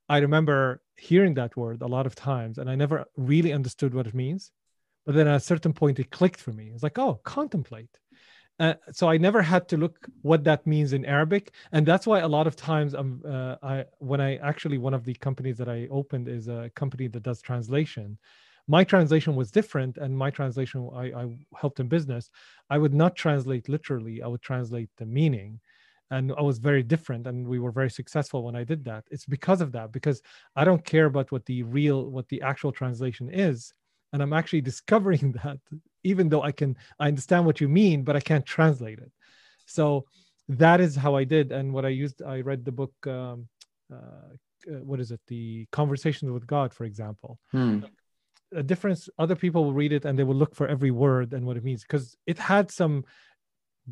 Speaker 3: i remember hearing that word a lot of times and i never really understood what it means but then at a certain point it clicked for me. It's like oh contemplate uh, so I never had to look what that means in Arabic, and that's why a lot of times I'm uh, I when I actually one of the companies that I opened is a company that does translation. My translation was different, and my translation I, I helped in business. I would not translate literally; I would translate the meaning, and I was very different, and we were very successful when I did that. It's because of that, because I don't care about what the real, what the actual translation is and i'm actually discovering that even though i can i understand what you mean but i can't translate it. So that is how i did and what i used i read the book um, uh, uh what is it? The conversations with god for example. Hmm. a difference other people will read it and they will look for every word and what it means because it had some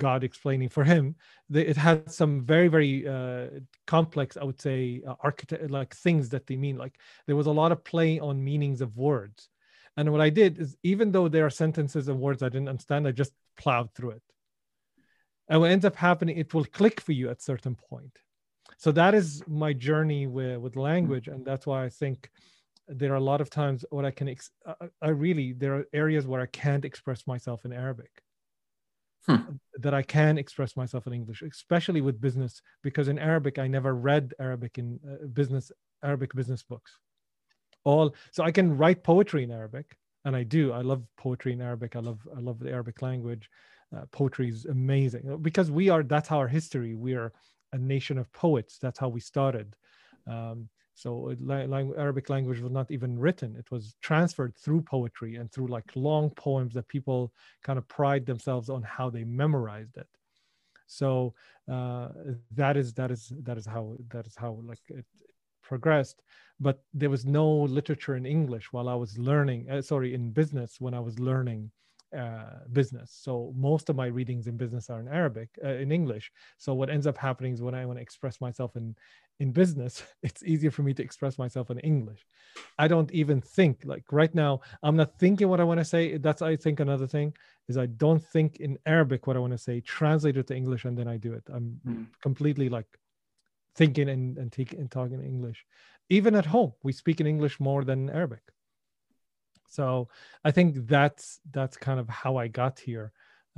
Speaker 3: god explaining for him. It had some very very uh, complex i would say uh, architect like things that they mean. Like there was a lot of play on meanings of words and what I did is, even though there are sentences and words I didn't understand, I just plowed through it. And what ends up happening, it will click for you at certain point. So that is my journey with, with language, and that's why I think there are a lot of times what I can. Ex- I really there are areas where I can't express myself in Arabic. Hmm. That I can express myself in English, especially with business, because in Arabic I never read Arabic in uh, business Arabic business books all so i can write poetry in arabic and i do. I love poetry in arabic. I love i love the arabic language. Uh, poetry is amazing. Because we are that's our history we are a nation of poets. That's how we started. Um, so arabic language was not even written. It was transferred through poetry and through like long poems that people kind of pride themselves on how they memorized it. So uh, that is that is that is how that is how like it, progressed but there was no literature in english while i was learning uh, sorry in business when i was learning uh, business. So most of my readings in business are in arabic uh, in english. So what ends up happening is when i want to express myself in in business it's easier for me to express myself in english. I don't even think like right now i'm not thinking what i want to say. That's i think another thing is i don't think in arabic what i want to say translate it to english and then i do it. I'm mm. completely like thinking and, and, take, and talking English. Even at home, we speak in English more than Arabic. So I think that's that's kind of how I got here,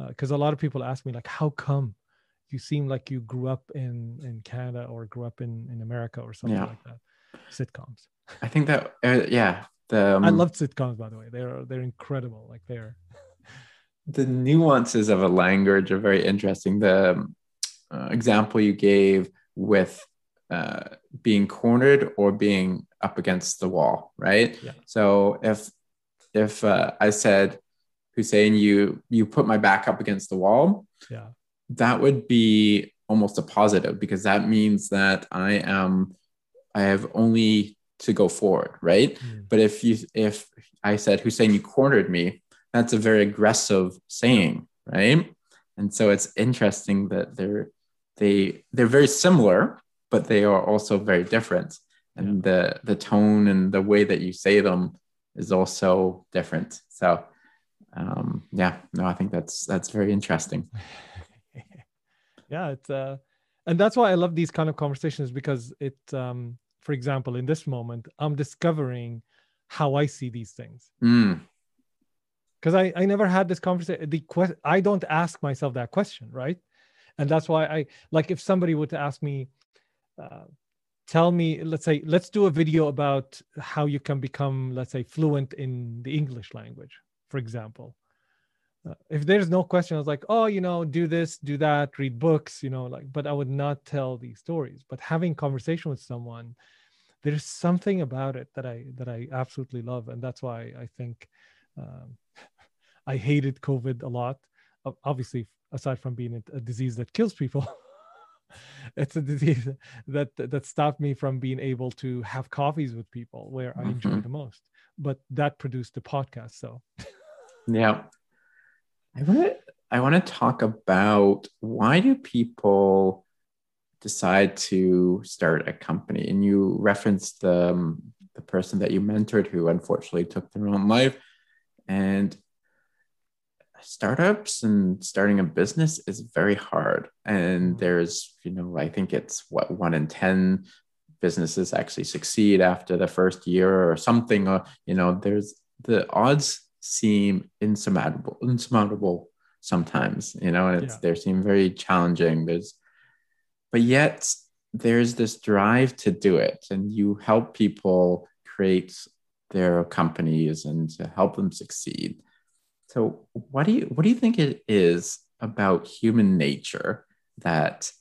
Speaker 3: because uh, a lot of people ask me like, "How come you seem like you grew up in in Canada or grew up in in America or something yeah. like that?" Sitcoms.
Speaker 2: I think that uh, yeah, the, um,
Speaker 3: I love sitcoms by the way. They're they're incredible. Like they're
Speaker 2: the nuances of a language are very interesting. The um, uh, example you gave with uh, being cornered or being up against the wall, right? Yeah. So if if uh, I said, Hussein, you you put my back up against the wall,
Speaker 3: yeah,
Speaker 2: that would be almost a positive because that means that I am I have only to go forward, right? Mm. But if you if I said Hussein, you cornered me, that's a very aggressive saying, right? And so it's interesting that they're they they're very similar, but they are also very different. And yeah. the the tone and the way that you say them is also different. So um, yeah, no, I think that's that's very interesting.
Speaker 3: yeah, it's uh, and that's why I love these kind of conversations because it, um, for example, in this moment, I'm discovering how I see these things.
Speaker 2: Mm
Speaker 3: because I, I never had this conversation the que- i don't ask myself that question right and that's why i like if somebody were to ask me uh, tell me let's say let's do a video about how you can become let's say fluent in the english language for example. Uh, if there's no question i was like oh you know do this do that read books you know like but i would not tell these stories. But having conversation with someone there's something about it that i that i absolutely love. And that's why i think um, i hated covid a lot. Obviously aside from being a, disease that kills people it's a disease that that stopped me from being able to have coffees with people where I mm-hmm. enjoy the most. But that produced the podcast. So
Speaker 2: yeah. I want to I want to talk about why do people decide to start a company? And you referenced the, um, the person that you mentored who unfortunately took their own life. And startups and starting a business is very hard and mm. there's you know i think it's what one in 10 businesses actually succeed after the first year or something uh, you know there's the odds seem insurmountable insurmountable sometimes you know and it's yeah. they seem very challenging there's but yet there's this drive to do it and you help people create their companies and to help them succeed so what do you what do you think it is about human nature that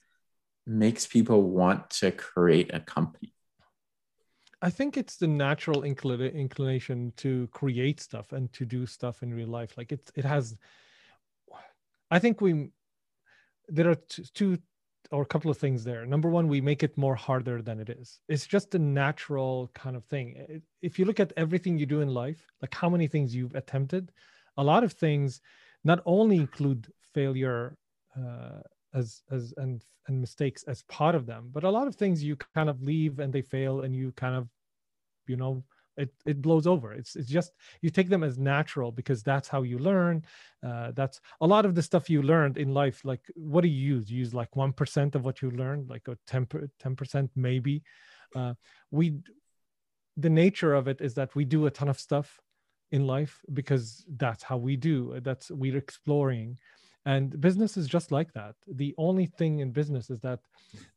Speaker 2: makes people want to create a company?
Speaker 3: I think it's the natural inclination to create stuff and to do stuff in real life. Like it, it has. I think we there are two or a couple of things there. Number one, we make it more harder than it is. It's just a natural kind of thing. If you look at everything you do in life, like how many things you've attempted, a lot of things not only include failure uh, as as and and mistakes as part of them but a lot of things you kind of leave and they fail and you kind of you know it, it blows over. It's it's just you take them as natural because that's how you learn. Uh, that's a lot of the stuff you learned in life like what do you use? You use like 1% of what you learned like a 10 10% maybe. Uh, we the nature of it is that we do a ton of stuff in life because that's how we do that's we're exploring. And business is just like that. The only thing in business is that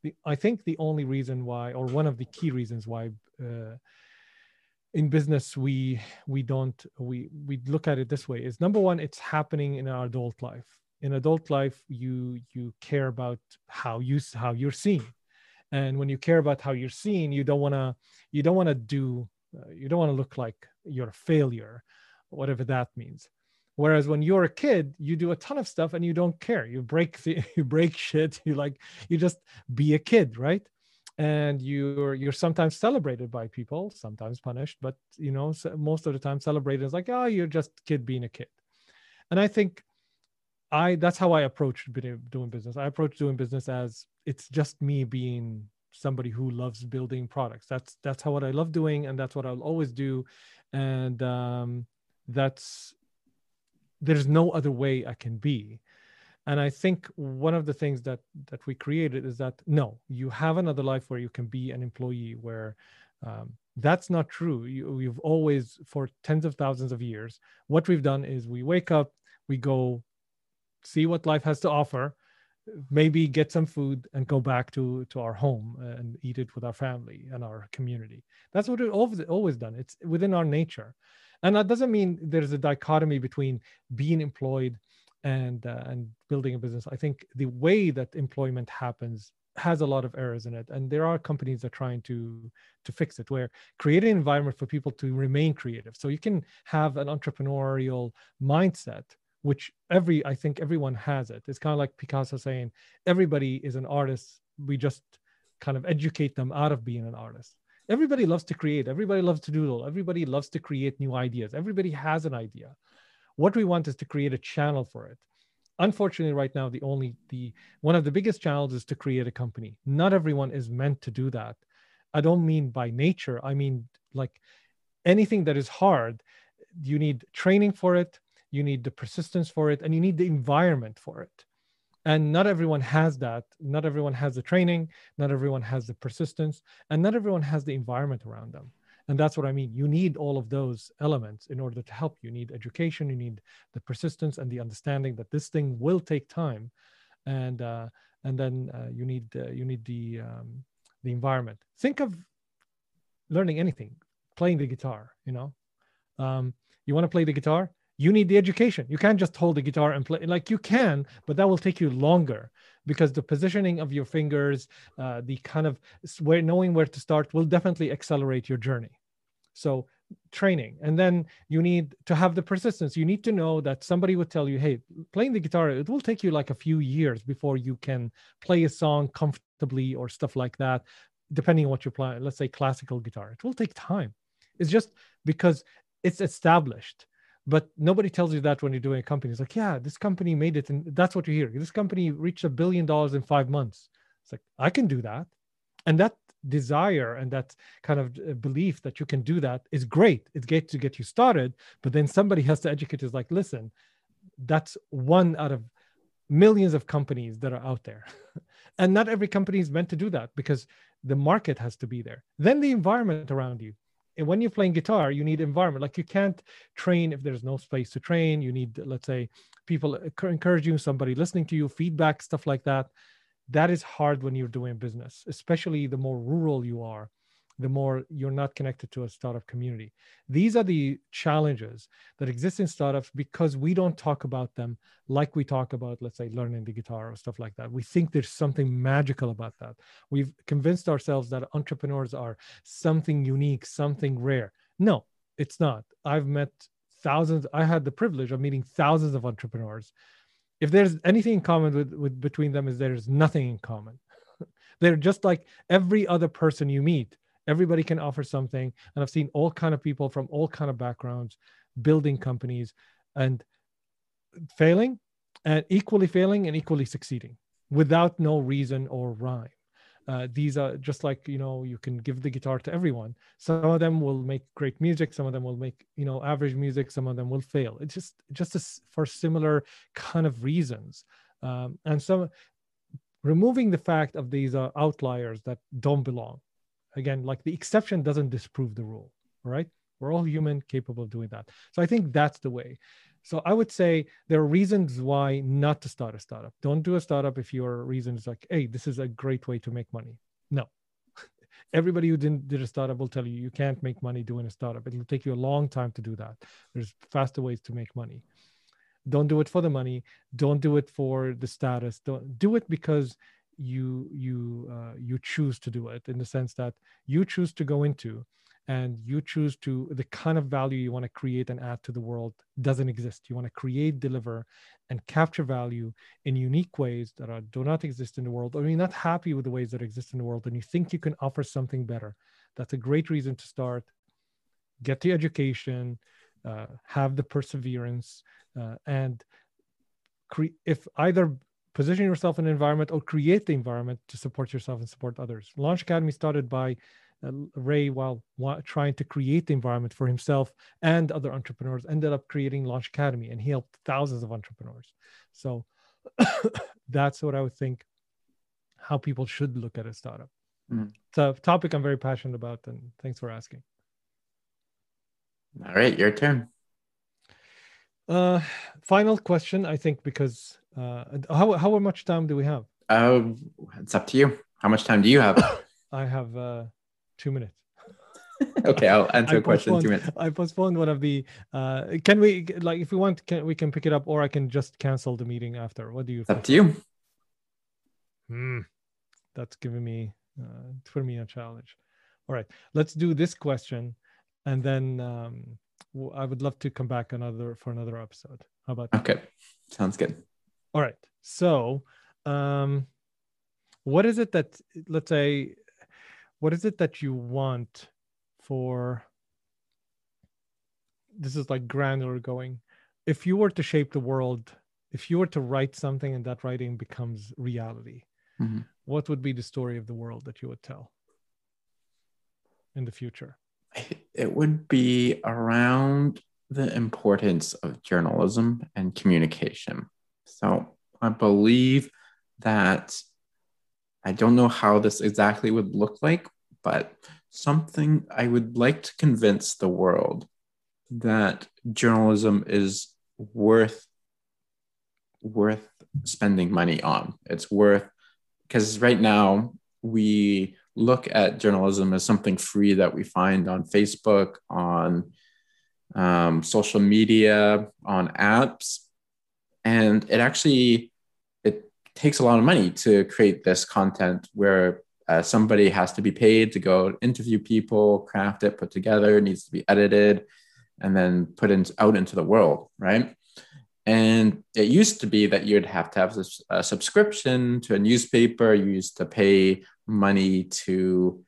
Speaker 3: the, i think the only reason why or one of the key reasons why uh, in business we we don't we we look at it this way is number one it's happening in our adult life. In adult life you you care about how you how you're seen. And when you care about how you're seen you don't want to you don't want to do uh, you don't want to look like you're a failure whatever that means. Whereas when you're a kid you do a ton of stuff and you don't care. You break the, you break shit. You like you just be a kid right? And you're you're sometimes celebrated by people sometimes punished but you know most of the time celebrated is like oh you're just kid being a kid. And i think i that's how i approach doing business. I approach doing business as it's just me being somebody who loves building products. That's that's how what i love doing and that's what i'll always do and um, that's there's no other way i can be. And i think one of the things that that we created is that no you have another life where you can be an employee where um, that's not true. You, we've always for tens of thousands of years what we've done is we wake up we go see what life has to offer maybe get some food and go back to to our home and eat it with our family and our community. That's what we've always, done. It's within our nature. And that doesn't mean there's a dichotomy between being employed and uh, and building a business. I think the way that employment happens has a lot of errors in it. And there are companies that are trying to to fix it where create an environment for people to remain creative. So you can have an entrepreneurial mindset which every i think everyone has it. It's kind of like picasso saying everybody is an artist. We just kind of educate them out of being an artist. Everybody loves to create. Everybody loves to doodle. Everybody loves to create new ideas. Everybody has an idea. What we want is to create a channel for it. Unfortunately right now the only the one of the biggest challenges is to create a company. Not everyone is meant to do that. I don't mean by nature. I mean like anything that is hard you need training for it you need the persistence for it and you need the environment for it. And not everyone has that. Not everyone has the training. Not everyone has the persistence. And not everyone has the environment around them. And that's what i mean. You need all of those elements in order to help you. Need education. You need the persistence and the understanding that this thing will take time. And uh, and then uh, you need uh, you need the um, the environment. Think of learning anything. Playing the guitar you know? Um, you want to play the guitar you need the education. You can't just hold the guitar and play. Like you can, but that will take you longer because the positioning of your fingers, uh, the kind of where knowing where to start will definitely accelerate your journey. So training and then you need to have the persistence you need to know that somebody would tell you hey playing the guitar it will take you like a few years before you can play a song comfortably or stuff like that depending on what you're playing let's say classical guitar it will take time it's just because it's established but nobody tells you that when you're doing a company. It's like yeah this company made it and that's what you hear. This company reached a billion dollars in five months. It's like i can do that. And that desire and that kind of uh, belief that you can do that is great. It's great to get you started but then somebody has to educate us like listen that's one out of millions of companies that are out there. And not every company is meant to do that because the market has to be there. Then the environment around you and when you're playing guitar you need environment. Like you can't train if there's no space to train. You need let's say people encourage you somebody listening to you feedback stuff like that. That is hard when you're doing business especially the more rural you are the more you're not connected to a startup community. These are the challenges that exist in startups because we don't talk about them like we talk about, let's say, learning the guitar or stuff like that. We think there's something magical about that. We've convinced ourselves that entrepreneurs are something unique, something rare. No, it's not. I've met thousands, I had the privilege of meeting thousands of entrepreneurs. If there's anything in common with, with between them, is there's nothing in common. They're just like every other person you meet everybody can offer something. And i've seen all kind of people from all kind of backgrounds building companies and failing and equally failing and equally succeeding without no reason or rhyme. Uh, these are just like you know you can give the guitar to everyone. Some of them will make great music. Some of them will make you know average music. Some of them will fail. It's just just for similar kind of reasons. Um, and so removing the fact of these uh, outliers that don't belong again like the exception doesn't disprove the rule right? We're all human capable of doing that. So i think that's the way. So i would say there are reasons why not to start a startup. Don't do a startup if your reason is like hey this is a great way to make money. No. Everybody who didn't did a startup will tell you you can't make money doing a startup. It'll take you a long time to do that. There's faster ways to make money. Don't do it for the money. Don't do it for the status. Don't do it because you you uh, you choose to do it in the sense that you choose to go into and you choose to the kind of value you want to create and add to the world doesn't exist. You want to create deliver and capture value in unique ways that are, do not exist in the world or you're not happy with the ways that exist in the world and you think you can offer something better. That's a great reason to start. Get the education uh, have the perseverance uh, and cre- if either position yourself in an environment or create the environment to support yourself and support others. Launch Academy started by uh, Ray while trying to create the environment for himself and other entrepreneurs, ended up creating Launch Academy and he helped thousands of entrepreneurs. So that's what I would think how people should look at a startup. Mm. It's a topic I'm very passionate about, and thanks for asking.
Speaker 2: All right, your turn.
Speaker 3: Uh, final question, I think, because uh, how how much time do we have?
Speaker 2: Uh, it's up to you. How much time do you have?
Speaker 3: I have uh, two minutes.
Speaker 2: okay, I'll answer a question in two minutes.
Speaker 3: I postponed one of the. Uh, can we like if we want? Can we can pick it up, or I can just cancel the meeting after? What do you?
Speaker 2: It's up to you.
Speaker 3: Hmm, that's giving me uh, putting me a challenge. All right, let's do this question, and then um, I would love to come back another for another episode. How about?
Speaker 2: That? Okay, sounds good.
Speaker 3: All right. So, um, what is it that, let's say, what is it that you want for? This is like granular going. If you were to shape the world, if you were to write something and that writing becomes reality, mm-hmm. what would be the story of the world that you would tell in the future?
Speaker 2: It would be around the importance of journalism and communication. So I believe that I don't know how this exactly would look like, but something I would like to convince the world that journalism is worth worth spending money on. It's worth because right now we look at journalism as something free that we find on Facebook, on um, social media, on apps, and it actually it takes a lot of money to create this content where uh, somebody has to be paid to go interview people craft it put together it needs to be edited and then put in, out into the world right? And it used to be that you'd have to have a subscription to a newspaper. You used to pay money to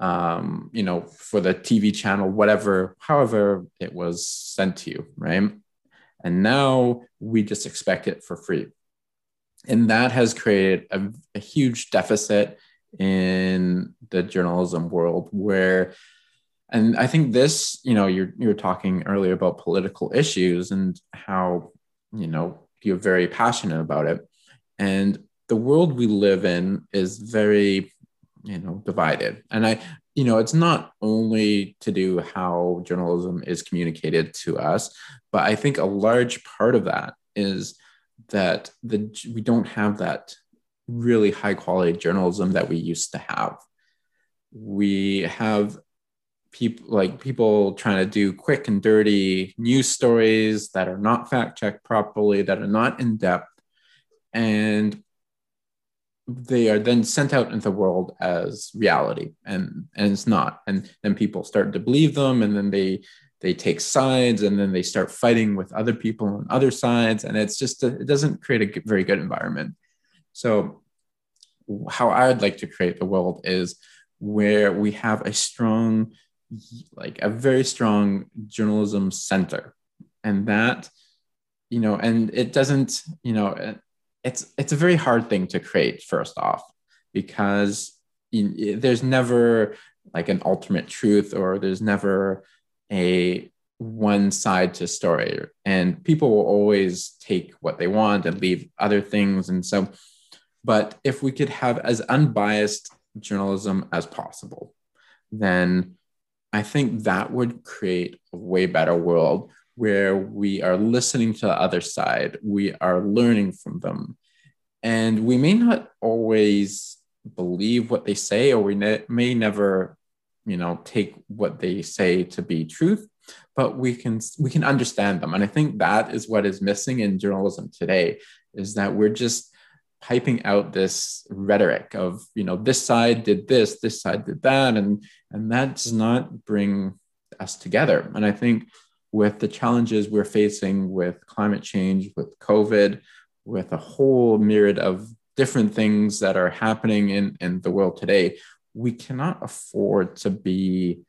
Speaker 2: um, you know for the tv channel whatever however it was sent to you right and now we just expect it for free. And that has created a, a huge deficit in the journalism world where and I think this, you know, you're you were talking earlier about political issues and how you know, you're very passionate about it. And the world we live in is very, you know, divided. And I, you know, it's not only to do how journalism is communicated to us, but I think a large part of that is that the we don't have that really high quality journalism that we used to have. We have people like people trying to do quick and dirty news stories that are not fact checked properly, that are not in depth, and they are then sent out into the world as reality and and it's not. And then people start to believe them and then they they take sides and then they start fighting with other people on other sides and it's just a, it doesn't create a very good environment. So how i'd like to create the world is where we have a strong like a very strong journalism center. And that you know and it doesn't you know it's it's a very hard thing to create first off because you, there's never like an ultimate truth or there's never a one side to story. And people will always take what they want and leave other things. And so but if we could have as unbiased journalism as possible then I think that would create a way better world where we are listening to the other side, we are learning from them. And we may not always believe what they say, or we ne- may never, you know, take what they say to be truth, but we can we can understand them. And I think that is what is missing in journalism today, is that we're just piping out this rhetoric of you know this side did this this side did that and and that does not bring us together and i think with the challenges we're facing with climate change with covid with a whole myriad of different things that are happening in in the world today we cannot afford to be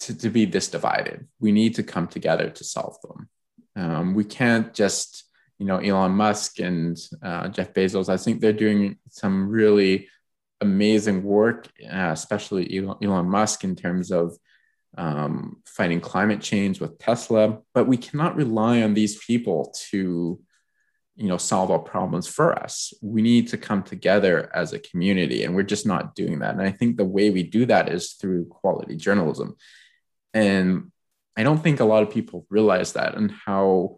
Speaker 2: to, to be this divided we need to come together to solve them um, we can't just you know Elon Musk and uh, Jeff Bezos. I think they're doing some really amazing work, uh, especially Elon, Elon, Musk in terms of um, fighting climate change with Tesla. But we cannot rely on these people to you know solve our problems for us we need to come together as a community and we're just not doing that and i think the way we do that is through quality journalism and i don't think a lot of people realize that and how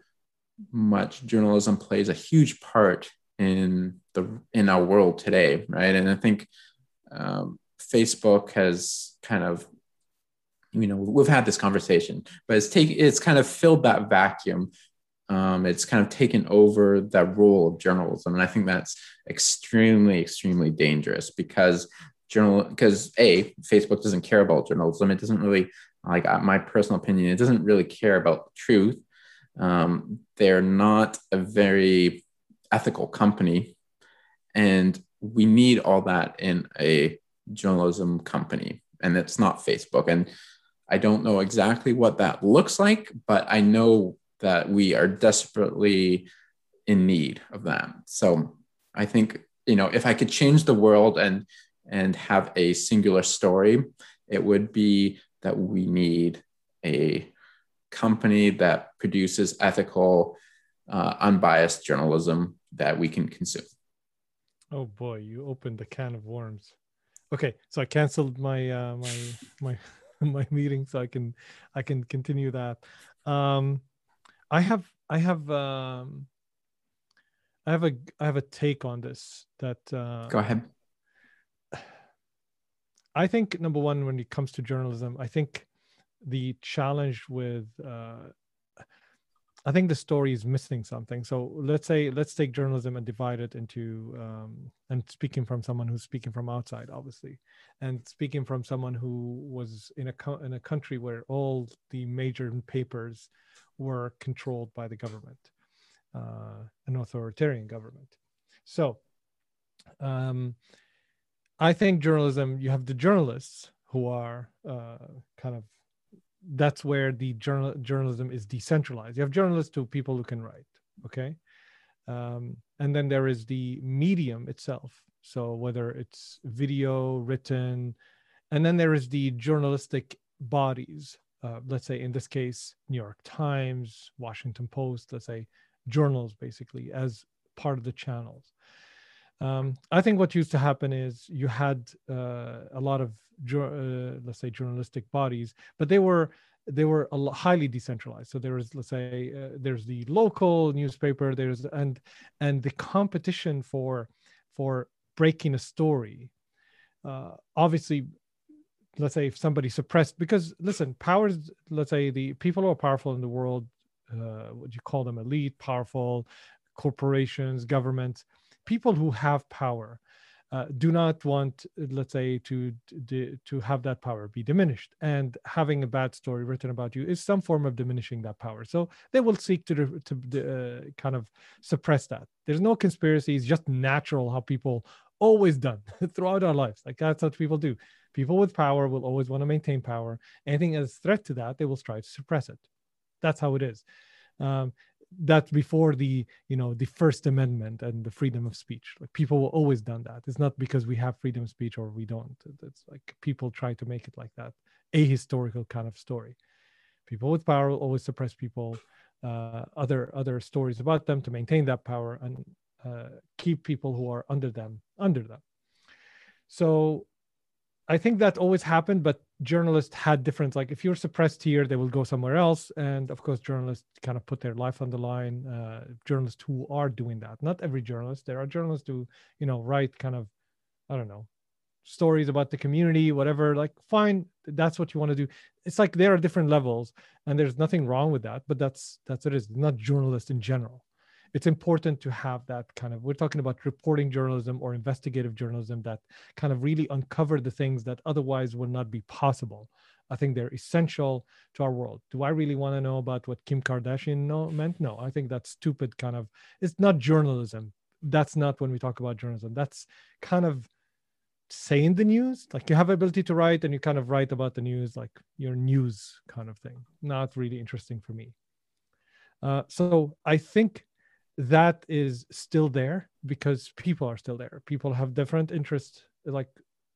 Speaker 2: much journalism plays a huge part in the in our world today, right? And I think um, Facebook has kind of, you know, we've had this conversation, but it's take it's kind of filled that vacuum. Um, it's kind of taken over that role of journalism, and I think that's extremely, extremely dangerous because journal because a Facebook doesn't care about journalism. It doesn't really like uh, my personal opinion. It doesn't really care about truth um, they're not a very ethical company. And we need all that in a journalism company. And it's not Facebook. And I don't know exactly what that looks like, but I know that we are desperately in need of that. So I think, you know, if I could change the world and and have a singular story, it would be that we need a company that produces ethical, uh, unbiased journalism that we can consume.
Speaker 3: Oh boy, you opened the can of worms. Okay, so I canceled my uh, my my my meeting, so I can I can continue that. Um, I have I have um, I have a I have a take on this that uh,
Speaker 2: go ahead.
Speaker 3: I think number one, when it comes to journalism, I think the challenge with uh, I think the story is missing something. So let's say let's take journalism and divide it into um, and speaking from someone who's speaking from outside, obviously, and speaking from someone who was in a co- in a country where all the major papers were controlled by the government, uh, an authoritarian government. So, um, I think journalism. You have the journalists who are uh, kind of that's where the journal journalism is decentralized. You have journalists to people who can write, okay, um, and then there is the medium itself. So whether it's video, written, and then there is the journalistic bodies. Uh, let's say in this case, New York Times, Washington Post. Let's say journals basically as part of the channels. Um, I think what used to happen is you had uh, a lot of, uh, let's say, journalistic bodies, but they were they were highly decentralized. So there was, let's say, uh, there's the local newspaper, there's and and the competition for for breaking a story. Uh, obviously, let's say if somebody suppressed because listen, powers. Let's say the people who are powerful in the world, uh, what you call them, elite, powerful, corporations, governments people who have power uh, do not want, let's say, to, to to have that power be diminished. And having a bad story written about you is some form of diminishing that power. So they will seek to to uh, kind of suppress that. There's no conspiracy. It's just natural how people always done throughout our lives. Like that's what people do. People with power will always want to maintain power. Anything as threat to that, they will try to suppress it. That's how it is. Um, that's before the you know the first amendment and the freedom of speech. Like people will always done that. It's not because we have freedom of speech or we don't. It's like people try to make it like that. A historical kind of story. People with power will always suppress people uh, other other stories about them to maintain that power and uh, keep people who are under them under them. So I think that always happened, but journalists had different. Like if you're suppressed here, they will go somewhere else, and of course, journalists kind of put their life on the line. Uh, journalists who are doing that, not every journalist. There are journalists who, you know, write kind of, I don't know, stories about the community, whatever. Like, fine, that's what you want to do. It's like there are different levels, and there's nothing wrong with that. But that's that's it is. Not journalists in general it's important to have that kind of we're talking about reporting journalism or investigative journalism that kind of really uncover the things that otherwise would not be possible. I think they're essential to our world. Do i really want to know about what kim kardashian know, meant? No i think that's stupid kind of it's not journalism. That's not when we talk about journalism. That's kind of saying the news like you have ability to write and you kind of write about the news like your news kind of thing. Not really interesting for me. Uh, so i think that is still there because people are still there. People have different interests like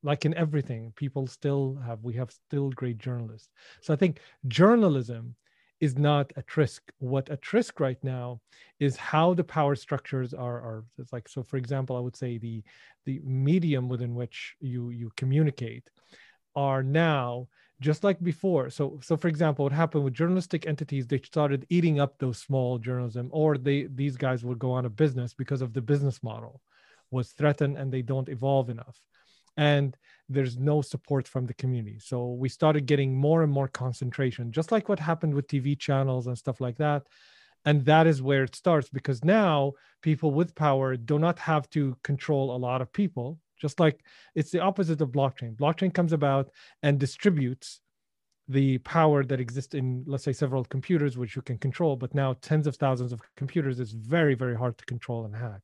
Speaker 3: like in everything people still have we have still great journalists. So i think journalism is not at risk. What at risk right now is how the power structures are are like so for example i would say the the medium within which you you communicate are now just like before. So so for example what happened with journalistic entities they started eating up those small journalism or they these guys would go on a business because of the business model was threatened and they don't evolve enough. And there's no support from the community. So we started getting more and more concentration just like what happened with tv channels and stuff like that. And that is where it starts because now people with power do not have to control a lot of people just like it's the opposite of blockchain. Blockchain comes about and distributes the power that exists in, let's say, several computers, which you can control. But now, tens of thousands of computers is very, very hard to control and hack.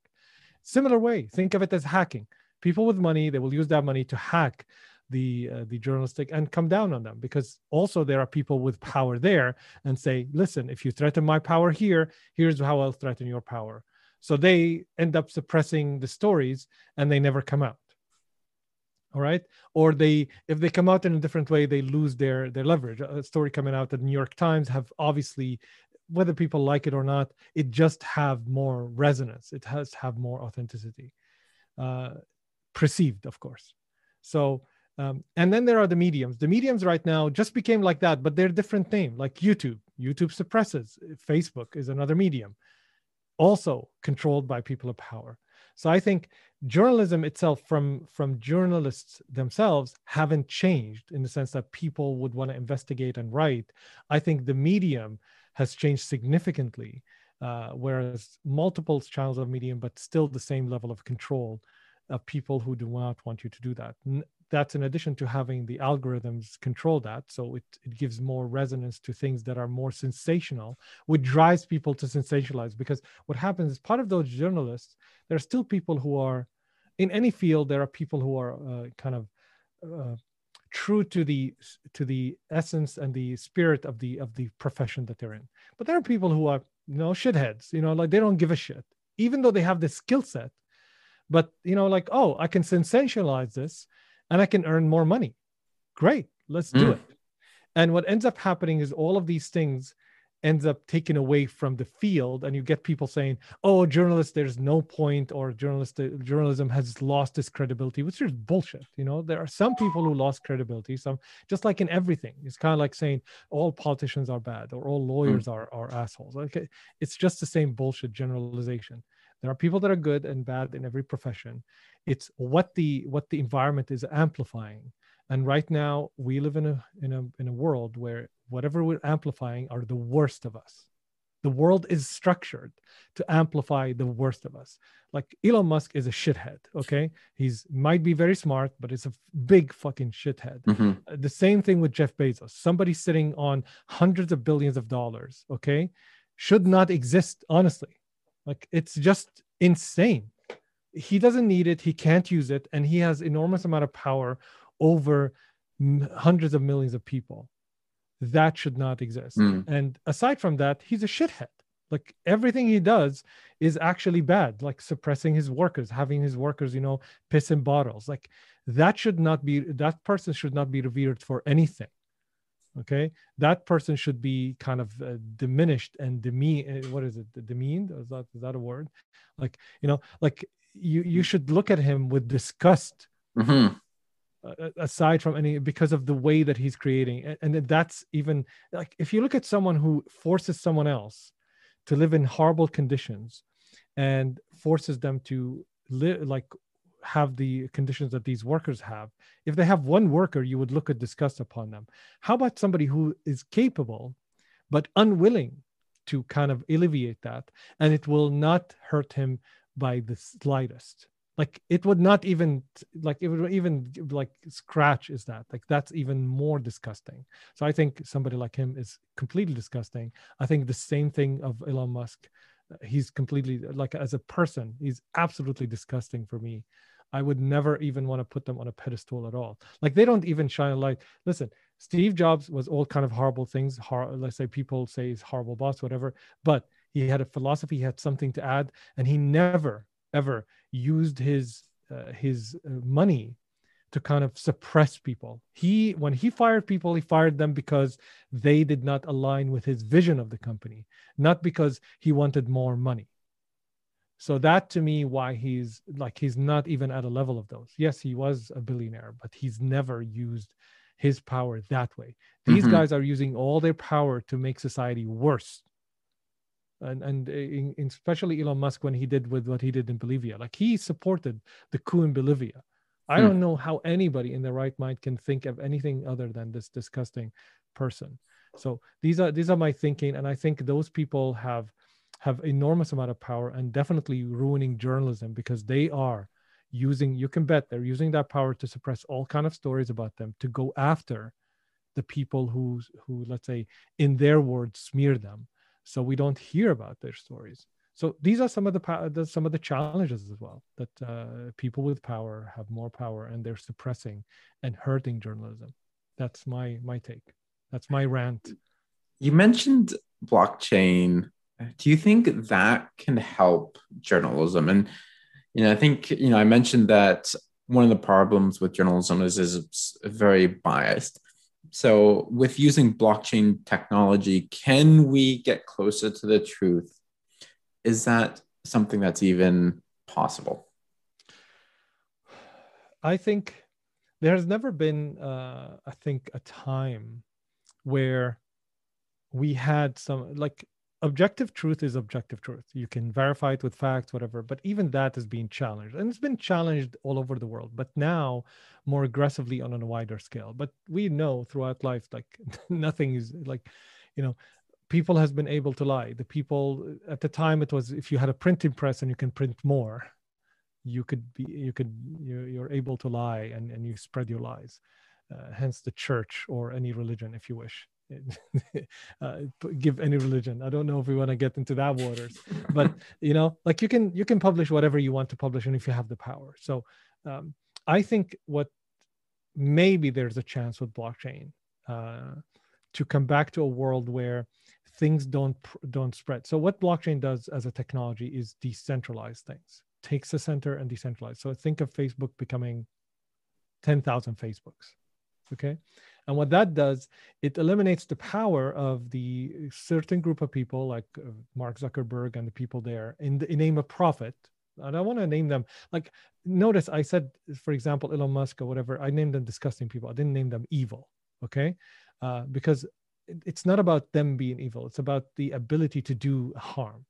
Speaker 3: Similar way, think of it as hacking. People with money, they will use that money to hack the uh, the journalistic and come down on them because also there are people with power there and say listen if you threaten my power here here's how i'll threaten your power so they end up suppressing the stories and they never come out all right? Or they if they come out in a different way they lose their their leverage. A story coming out that new york times have obviously whether people like it or not it just have more resonance. It has have more authenticity uh, perceived of course. So um, and then there are the mediums. The mediums right now just became like that but they're different name like youtube. Youtube suppresses. Facebook is another medium also controlled by people of power. So I think journalism itself from from journalists themselves haven't changed in the sense that people would want to investigate and write. I think the medium has changed significantly, uh, whereas multiple channels of medium, but still the same level of control of people who do not want you to do that that's in addition to having the algorithms control that. So it, it gives more resonance to things that are more sensational which drives people to sensationalize. Because what happens is part of those journalists there are still people who are in any field there are people who are uh, kind of uh, true to the to the essence and the spirit of the of the profession that they're in. But there are people who are you know shitheads you know like they don't give a shit even though they have the skill set. But you know like oh i can sensationalize this and I can earn more money. Great, let's do mm. it. And what ends up happening is all of these things ends up taken away from the field and you get people saying oh journalists there's no point or journalist journalism has lost its credibility which is bullshit you know there are some people who lost credibility some just like in everything it's kind of like saying all politicians are bad or all lawyers mm. are, are assholes like it's just the same bullshit generalization there are people that are good and bad in every profession it's what the what the environment is amplifying. And right now we live in a in a in a world where whatever we're amplifying are the worst of us. The world is structured to amplify the worst of us. Like elon musk is a shithead okay? He's might be very smart but it's a big fucking shithead. Mm-hmm. Uh, the same thing with jeff bezos. Somebody sitting on hundreds of billions of dollars okay? Should not exist honestly. Like it's just insane he doesn't need it he can't use it and he has enormous amount of power over hundreds of millions of people. That should not exist. Mm. and aside from that he's a shithead. Like everything he does is actually bad like suppressing his workers having his workers you know piss in bottles. Like that should not be that person should not be revered for anything okay? That person should be kind of uh, diminished and demean uh, what is it? Demeaned? Is that is that a word? Like you know like you you should look at him with disgust mm-hmm. uh, aside from any because of the way that he's creating. And, and that's even like if you look at someone who forces someone else to live in horrible conditions and forces them to live like have the conditions that these workers have if they have one worker you would look at disgust upon them. How about somebody who is capable but unwilling to kind of alleviate that and it will not hurt him by the slightest. Like it would not even like it would even like scratch is that. Like that's even more disgusting. So i think somebody like him is completely disgusting. I think the same thing of elon musk uh, he's completely like as a person he's absolutely disgusting for me. I would never even want to put them on a pedestal at all. Like they don't even shine a light. Listen steve jobs was all kind of horrible things hor- let's say people say he's horrible boss whatever but he had a philosophy he had something to add and he never ever used his uh, his uh, money to kind of suppress people. He when he fired people, he fired them because they did not align with his vision of the company, not because he wanted more money. So that to me why he's like he's not even at a level of those. Yes, he was a billionaire, but he's never used his power that way. These mm-hmm. guys are using all their power to make society worse and and in, in especially Elon Musk when he did with what he did in Bolivia, like he supported the coup in Bolivia. I hmm. don't know how anybody in their right mind can think of anything other than this disgusting person. So these are these are my thinking, and I think those people have have enormous amount of power and definitely ruining journalism because they are using you can bet they're using that power to suppress all kind of stories about them to go after the people who who let's say in their words smear them so we don't hear about their stories. So these are some of the some of the challenges as well that uh, people with power have more power and they're suppressing and hurting journalism. That's my my take. That's my rant.
Speaker 2: You mentioned blockchain. Do you think that can help journalism? And you know i think you know i mentioned that one of the problems with journalism is is very biased so, with using blockchain technology, can we get closer to the truth? Is that something that's even possible?
Speaker 3: I think there has never been, uh, I think, a time where we had some like objective truth is objective truth. You can verify it with facts, whatever, but even that is being challenged. And it's been challenged all over the world, but now more aggressively on a wider scale. But we know throughout life, like nothing is like, you know, people has been able to lie. The people at the time it was if you had a printing press and you can print more, you could be you could you're, you're able to lie and, and you spread your lies. Uh, hence the church or any religion if you wish uh, give any religion. I don't know if we want to get into that waters but you know like you can you can publish whatever you want to publish and if you have the power. So um, i think what maybe there's a chance with blockchain uh, to come back to a world where things don't don't spread. So what blockchain does as a technology is decentralize things takes the center and decentralize. So think of facebook becoming 10,000 facebooks okay And what that does, it eliminates the power of the certain group of people like uh, Mark Zuckerberg and the people there in the name of profit. And I want to name them like notice I said, for example, Elon Musk or whatever, I named them disgusting people. I didn't name them evil. Okay. Uh, because it's not about them being evil, it's about the ability to do harm.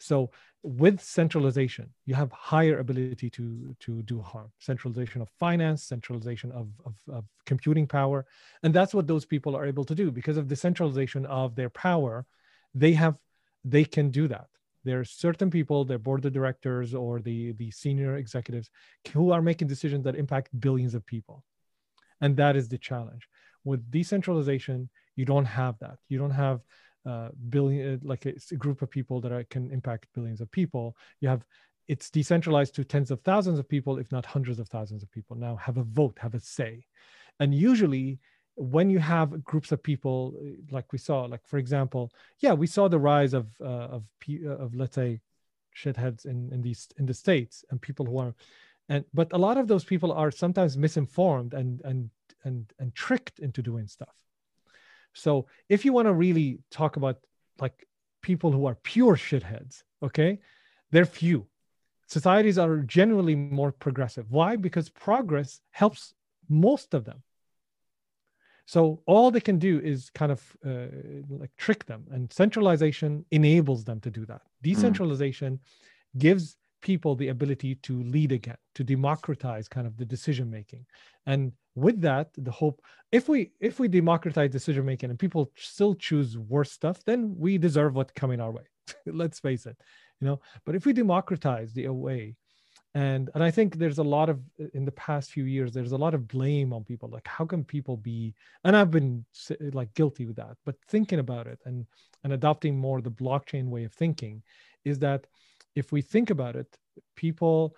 Speaker 3: So with centralization, you have higher ability to, to do harm. Centralization of finance, centralization of, of, of computing power. And that's what those people are able to do because of the centralization of their power. They have they can do that. There are certain people, their board of directors or the, the senior executives who are making decisions that impact billions of people. And that is the challenge. With decentralization, you don't have that. You don't have uh, billion uh, like a group of people that are, can impact billions of people. You have it's decentralized to tens of thousands of people if not hundreds of thousands of people. Now have a vote have a say. And usually when you have groups of people uh, like we saw like for example yeah we saw the rise of uh, of of let's say shitheads in in these in the states and people who are and but a lot of those people are sometimes misinformed and and and and tricked into doing stuff so if you want to really talk about like people who are pure shitheads, okay, they're few. Societies are generally more progressive. Why? Because progress helps most of them. So all they can do is kind of uh, like trick them, and centralization enables them to do that. Hmm. Decentralization mm. gives people the ability to lead again, to democratize kind of the decision making. And with that, the hope if we if we democratize decision making and people still choose worse stuff, then we deserve what's coming our way. Let's face it, you know. But if we democratize the way, and and I think there's a lot of in the past few years there's a lot of blame on people like how can people be and I've been like guilty with that but thinking about it and and adopting more the blockchain way of thinking is that if we think about it, people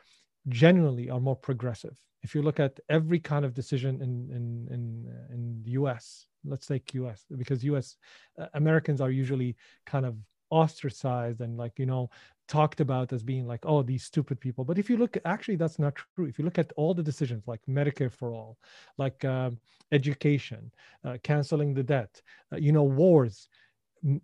Speaker 3: generally are more progressive. If you look at every kind of decision in in in, uh, in the U.S., let's take U.S. because U.S. Uh, Americans are usually kind of ostracized and like you know talked about as being like oh these stupid people but if you look actually that's not true if you look at all the decisions like medicare for all like uh, education uh, canceling the debt uh, you know wars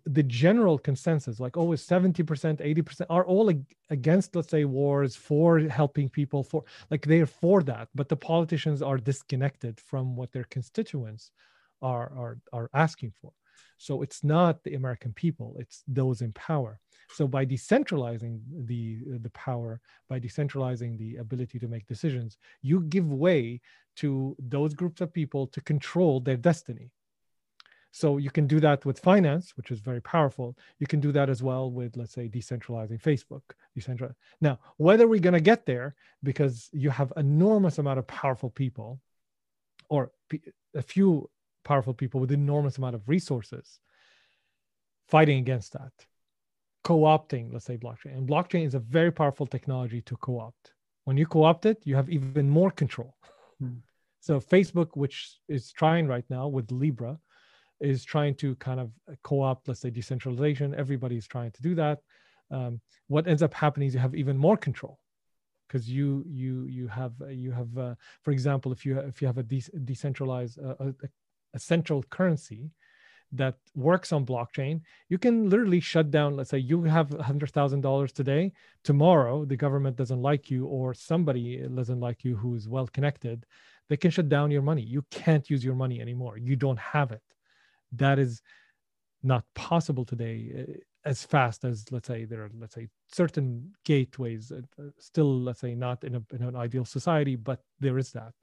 Speaker 3: the general consensus like always 70% 80% are all ag- against let's say wars for helping people for like they're for that but the politicians are disconnected from what their constituents are are are asking for. So it's not the american people it's those in power. So by decentralizing the the power by decentralizing the ability to make decisions you give way to those groups of people to control their destiny so you can do that with finance, which is very powerful. You can do that as well with, let's say, decentralizing Facebook. Decentralize. Now, whether we're going to get there, because you have enormous amount of powerful people, or a few powerful people with enormous amount of resources, fighting against that, co-opting, let's say, blockchain. And blockchain is a very powerful technology to co-opt. When you co-opt it, you have even more control. Hmm. So Facebook, which is trying right now with Libra, is trying to kind of co-opt, let's say, decentralization. Everybody's trying to do that. Um, what ends up happening is you have even more control because you you you have you have uh, for example if you if you have a de- decentralized uh, a, a, central currency that works on blockchain you can literally shut down let's say you have $100000 today tomorrow the government doesn't like you or somebody doesn't like you who's well connected they can shut down your money you can't use your money anymore you don't have it that is not possible today eh, as fast as let's say there are let's say certain gateways uh, uh, still let's say not in, a, in an ideal society but there is that.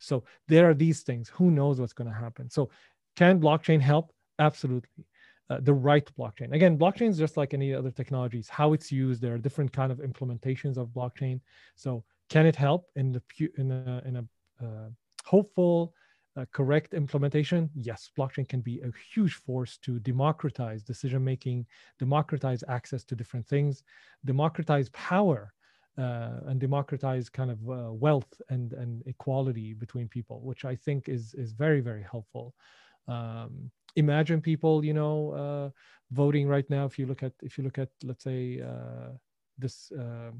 Speaker 3: So there are these things. Who knows what's going to happen? So can blockchain help? Absolutely. Uh, the right blockchain. Again blockchain is just like any other technologies how it's used. There are different kind of implementations of blockchain. So can it help in the in a, in a uh, hopeful uh, correct implementation, yes, blockchain can be a huge force to democratize decision making, democratize access to different things, democratize power, uh, and democratize kind of uh, wealth and and equality between people, which I think is is very very helpful. Um, imagine people, you know, uh, voting right now. If you look at if you look at let's say uh, this uh,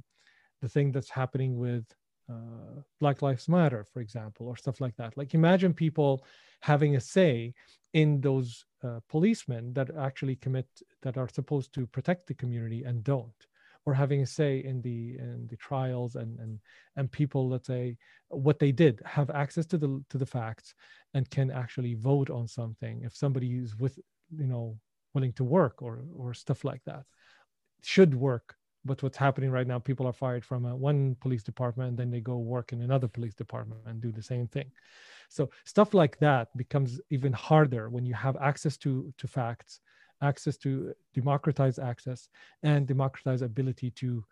Speaker 3: the thing that's happening with uh, Black Lives Matter, for example, or stuff like that. Like imagine people having a say in those uh, policemen that actually commit that are supposed to protect the community and don't or having a say in the in the trials and and and people let's say what they did have access to the to the facts and can actually vote on something if somebody is with you know willing to work or or stuff like that should work but what's happening right now people are fired from a, one police department and then they go work in another police department and do the same thing. So stuff like that becomes even harder when you have access to to facts access to uh, democratize access and democratize ability to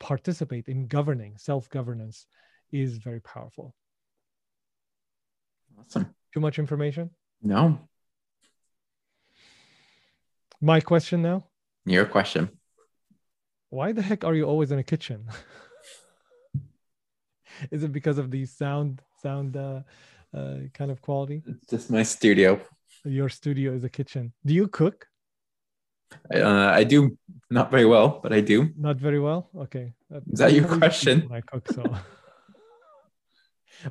Speaker 3: participate in governing. Self-governance is very powerful.
Speaker 2: Awesome.
Speaker 3: Too much information?
Speaker 2: No.
Speaker 3: My question now?
Speaker 2: Your question
Speaker 3: why the heck are you always in a kitchen is it because of the sound sound uh, uh, kind of quality
Speaker 2: it's just my studio
Speaker 3: your studio is a kitchen do you cook
Speaker 2: uh, I do not very well, but I do.
Speaker 3: Not very well. Okay.
Speaker 2: Is that your question?
Speaker 3: I cook so.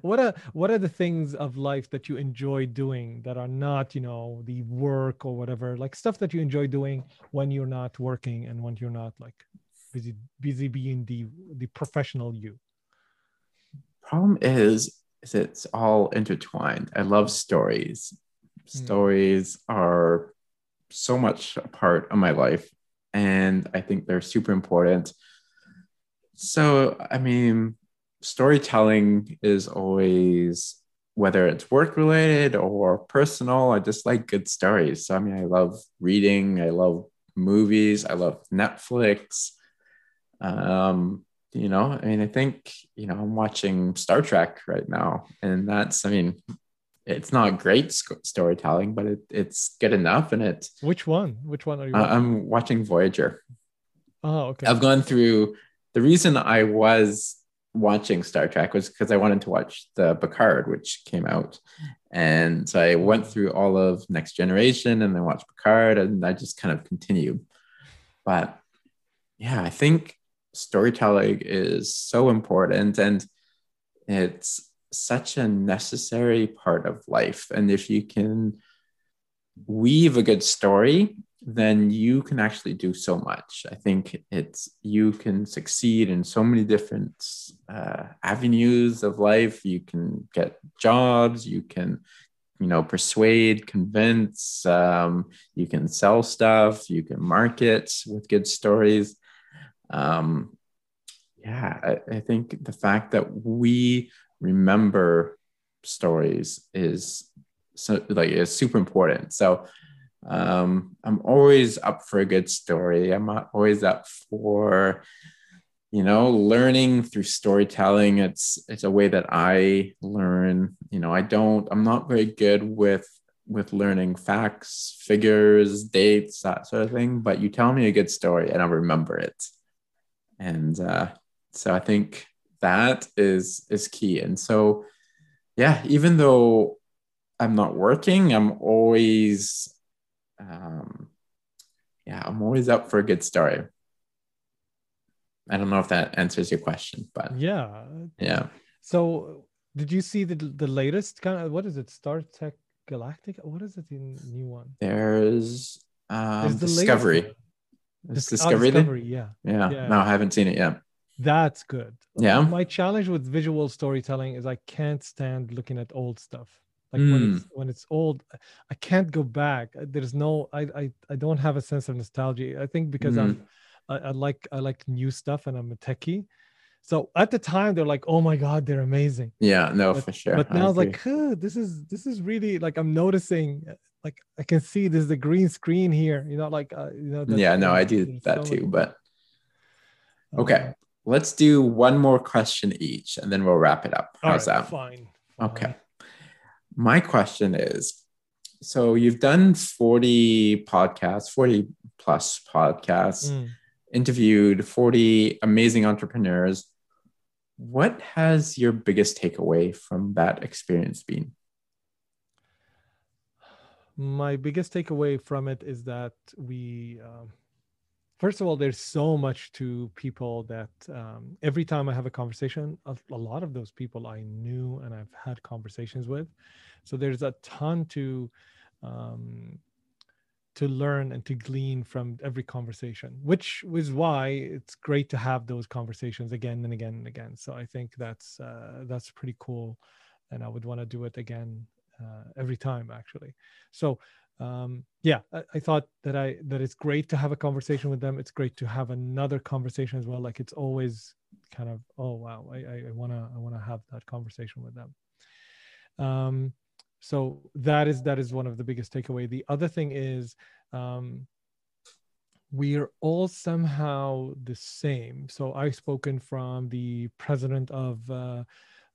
Speaker 3: what are what are the things of life that you enjoy doing that are not, you know, the work or whatever, like stuff that you enjoy doing when you're not working and when you're not like busy busy being the the professional you.
Speaker 2: Problem is, is it's all intertwined. I love stories. Hmm. Stories are so much a part of my life and i think they're super important so i mean storytelling is always whether it's work related or personal i just like good stories so i mean i love reading i love movies i love netflix um you know i mean i think you know i'm watching star trek right now and that's i mean it's not great storytelling, but it, it's good enough. And it.
Speaker 3: Which one? Which one are you?
Speaker 2: Uh, I'm watching Voyager.
Speaker 3: Oh, okay.
Speaker 2: I've gone through. The reason I was watching Star Trek was because I wanted to watch the Picard, which came out, and so I went through all of Next Generation and then watched Picard, and I just kind of continued. But yeah, I think storytelling is so important, and it's such a necessary part of life. And if you can weave a good story, then you can actually do so much. I think it's you can succeed in so many different uh, avenues of life. You can get jobs. You can, you know, persuade, convince. Um, you can sell stuff. You can market with good stories. Um, yeah, I, I think the fact that we remember stories is so like is super important. So um, I'm always up for a good story. I'm always up for you know learning through storytelling. It's it's a way that I learn. You know, I don't. I'm not very good with with learning facts, figures, dates, that sort of thing. But you tell me a good story, and I'll remember it. And uh, so I think that is is key. And so yeah even though i'm not working i'm always um yeah i'm always up for a good story. I don't know if that answers your question but
Speaker 3: yeah.
Speaker 2: Yeah.
Speaker 3: So did you see the the latest kind of what is it? Star trek galactic? What is it the new one?
Speaker 2: There's um discovery. discovery,
Speaker 3: oh, discovery yeah.
Speaker 2: yeah yeah no i haven't seen it yet
Speaker 3: that's good.
Speaker 2: Yeah.
Speaker 3: My challenge with visual storytelling is I can't stand looking at old stuff. Like mm. when hmm. it's when it's old, I can't go back. There's no I I, I don't have a sense of nostalgia. I think because mm. I'm hmm. I, I, like I like new stuff and I'm a techie. So at the time they're like, oh my god, they're amazing.
Speaker 2: Yeah, no,
Speaker 3: but,
Speaker 2: for sure.
Speaker 3: But now it's like, huh, this is this is really like I'm noticing like I can see there's the green screen here. You know, like uh, you know.
Speaker 2: Yeah, no, I do that so too. But okay, Let's do one more question each and then we'll wrap it up. How's right, that?
Speaker 3: Fine.
Speaker 2: Okay. My question is so you've done 40 podcasts, 40 plus podcasts, mm. interviewed 40 amazing entrepreneurs. What has your biggest takeaway from that experience been?
Speaker 3: My biggest takeaway from it is that we, um, first of all, there's so much to people that um, every time I have a conversation, a, a, lot of those people I knew and I've had conversations with. So there's a ton to um, to learn and to glean from every conversation, which is why it's great to have those conversations again and again and again. So I think that's uh, that's pretty cool, and I would want to do it again uh, every time actually. So um, yeah, I, I, thought that I that it's great to have a conversation with them. It's great to have another conversation as well. Like it's always kind of oh wow, I I wanna I wanna have that conversation with them. Um, so that is that is one of the biggest takeaway. The other thing is um, we are all somehow the same. So I've spoken from the president of uh,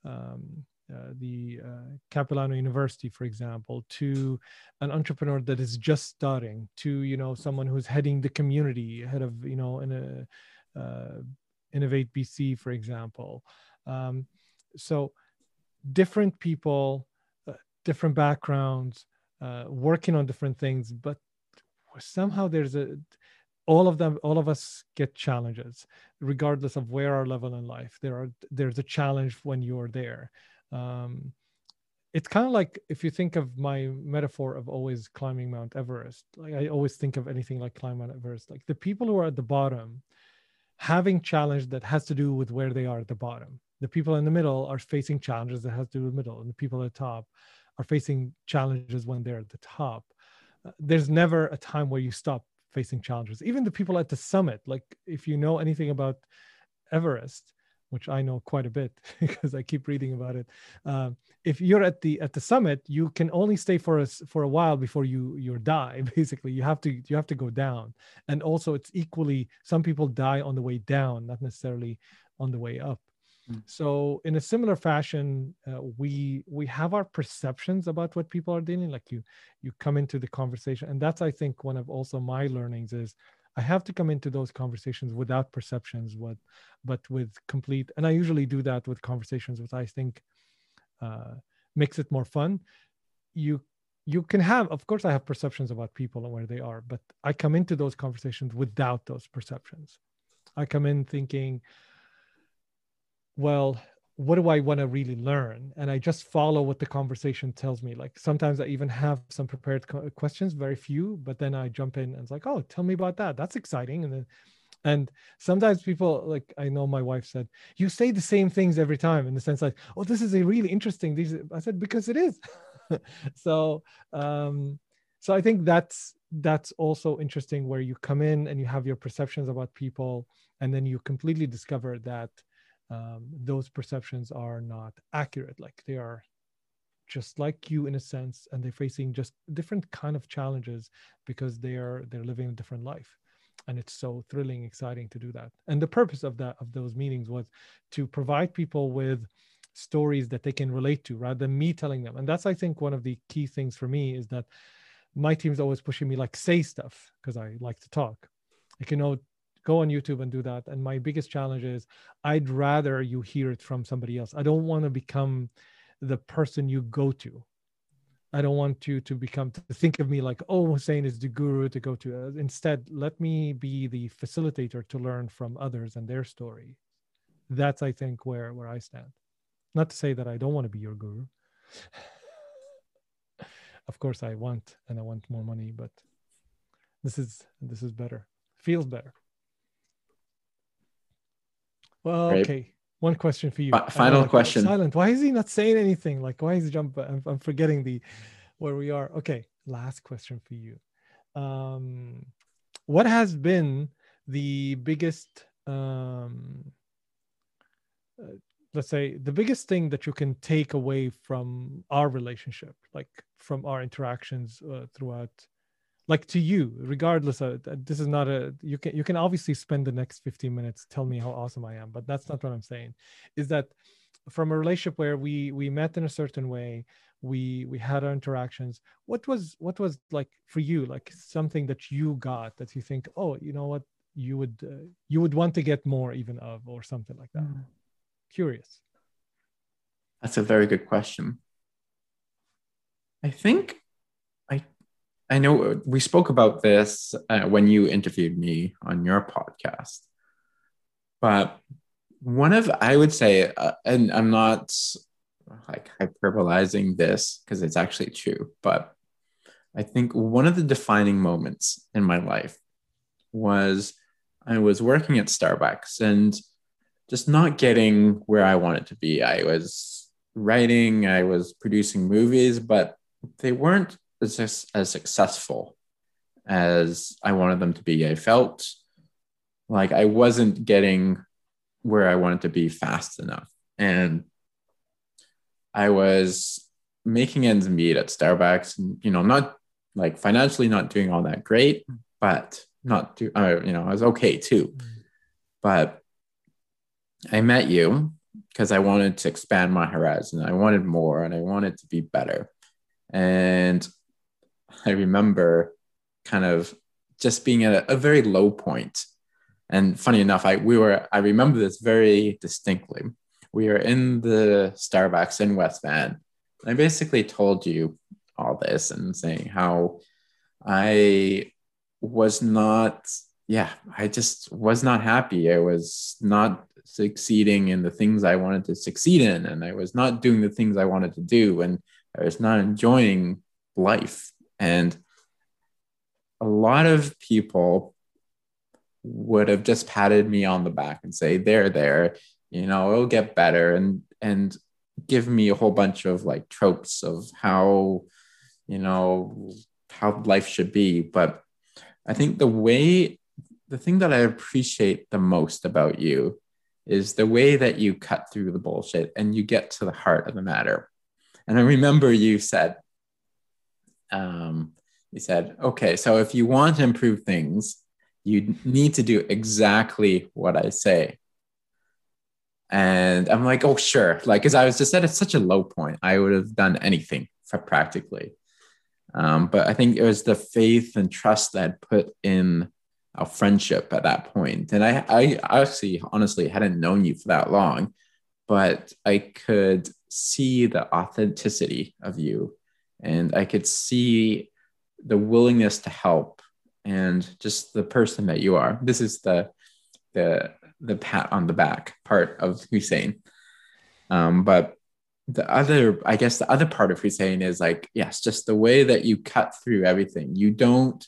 Speaker 3: um, uh, the uh, Capilano University, for example, to an entrepreneur that is just starting, to you know someone who's heading the community, head of you know in a uh, Innovate BC, for example. Um, so different people, uh, different backgrounds, uh, working on different things, but somehow there's a all of them all of us get challenges regardless of where our level in life there are there's a challenge when you're there um, it's kind of like if you think of my metaphor of always climbing Mount Everest, like I always think of anything like climbing Mount Everest, like the people who are at the bottom having challenge that has to do with where they are at the bottom. The people in the middle are facing challenges that has to do with middle, and the people at the top are facing challenges when they're at the top. Uh, there's never a time where you stop facing challenges. Even the people at the summit, like if you know anything about Everest, which I know quite a bit because I keep reading about it. Uh, if you're at the at the summit, you can only stay for us for a while before you you die. Basically, you have to you have to go down, and also it's equally some people die on the way down, not necessarily on the way up. Mm. So in a similar fashion, uh, we we have our perceptions about what people are doing. Like you you come into the conversation, and that's I think one of also my learnings is I have to come into those conversations without perceptions, what, but with complete. And I usually do that with conversations, which I think uh, makes it more fun. You you can have, of course, I have perceptions about people and where they are, but I come into those conversations without those perceptions. I come in thinking, well, what do I want to really learn? And I just follow what the conversation tells me. Like sometimes I even have some prepared questions, very few, but then I jump in and it's like, oh, tell me about that. That's exciting. And then, and sometimes people like I know my wife said, you say the same things every time in the sense like, oh, this is a really interesting. These I said because it is. so, um, so I think that's that's also interesting where you come in and you have your perceptions about people, and then you completely discover that um, those perceptions are not accurate. Like they are just like you in a sense and they're facing just different kind of challenges because they are they're living a different life. And it's so thrilling exciting to do that. And the purpose of that of those meetings was to provide people with stories that they can relate to rather than me telling them. And that's i think one of the key things for me is that my team's always pushing me like say stuff because i like to talk. Like you know go on YouTube and do that. And my biggest challenge is I'd rather you hear it from somebody else. I don't want to become the person you go to. I don't want you to become to think of me like, oh, Hussein is the guru to go to. Uh, instead, let me be the facilitator to learn from others and their story. That's, I think, where where I stand. Not to say that I don't want to be your guru. of course, I want and I want more money, but this is this is better. Feels better. Well, right? okay. One question for you.
Speaker 2: final question.
Speaker 3: Silent. Why is he not saying anything? Like, why is he jump? I'm, I'm forgetting the where we are. Okay. Last question for you. Um, what has been the biggest, um, uh, let's say, the biggest thing that you can take away from our relationship, like from our interactions uh, throughout like to you regardless of this is not a you can you can obviously spend the next 15 minutes tell me how awesome i am but that's not what i'm saying. Is that from a relationship where we we met in a certain way we we had our interactions what was what was like for you like something that you got that you think oh you know what? You would uh, you would want to get more even of or something like that? Mm. curious.
Speaker 2: That's a very good question. I think I know we spoke about this uh, when you interviewed me on your podcast, but one of I would say, uh, and I'm not like hyperbolizing this because it's actually true, but I think one of the defining moments in my life was I was working at Starbucks and just not getting where I wanted to be. I was writing, I was producing movies, but they weren't as, as successful as I wanted them to be. I felt like I wasn't getting where I wanted to be fast enough. And I was making ends meet at Starbucks, and, you know, not like financially not doing all that great, but not do, uh, you know, I was okay too. But I met you because I wanted to expand my horizon. I wanted more and I wanted to be better. And I remember kind of just being at a, a very low point. And funny enough, I we were I remember this very distinctly. We were in the Starbucks in West Van. And I basically told you all this and saying how I was not, yeah, I just was not happy. I was not succeeding in the things I wanted to succeed in, and I was not doing the things I wanted to do, and I was not enjoying life. And a lot of people would have just patted me on the back and say, "There, there, you know, it'll get better," and and give me a whole bunch of like tropes of how, you know, how life should be. But I think the way, the thing that I appreciate the most about you is the way that you cut through the bullshit and you get to the heart of the matter. And I remember you said, um, you said, okay, so if you want to improve things, you need to do exactly what I say. And I'm like, oh, sure. Like, because I was just at such a low point, I would have done anything practically. Um, but I think it was the faith and trust that put in our friendship at that point. And I, I actually, honestly, hadn't known you for that long, but I could see the authenticity of you and I could see the willingness to help and just the person that you are. This is the the the pat on the back part of Hussein. Um, but the other, I guess, the other part of Hussein is like, yes, just the way that you cut through everything. You don't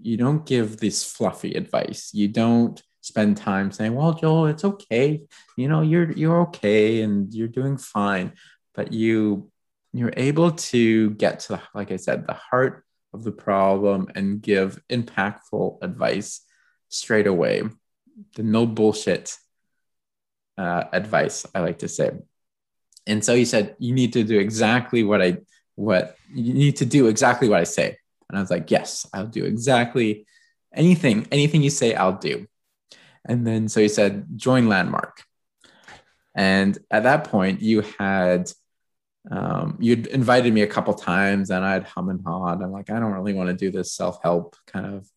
Speaker 2: you don't give this fluffy advice. You don't spend time saying, "Well, Joel, it's okay. You know, you're you're okay and you're doing fine." But you you're able to get to, like I said, the heart of the problem and give impactful advice straight away. The no bullshit uh, advice, I like to say. And so he said, "You need to do exactly what I what you need to do exactly what I say." And I was like, "Yes, I'll do exactly anything anything you say, I'll do." And then so he said, "Join Landmark." And at that point, you had um, you'd invited me a couple times and I'd hum and hawed. I'm like, I don't really want to do this self help kind of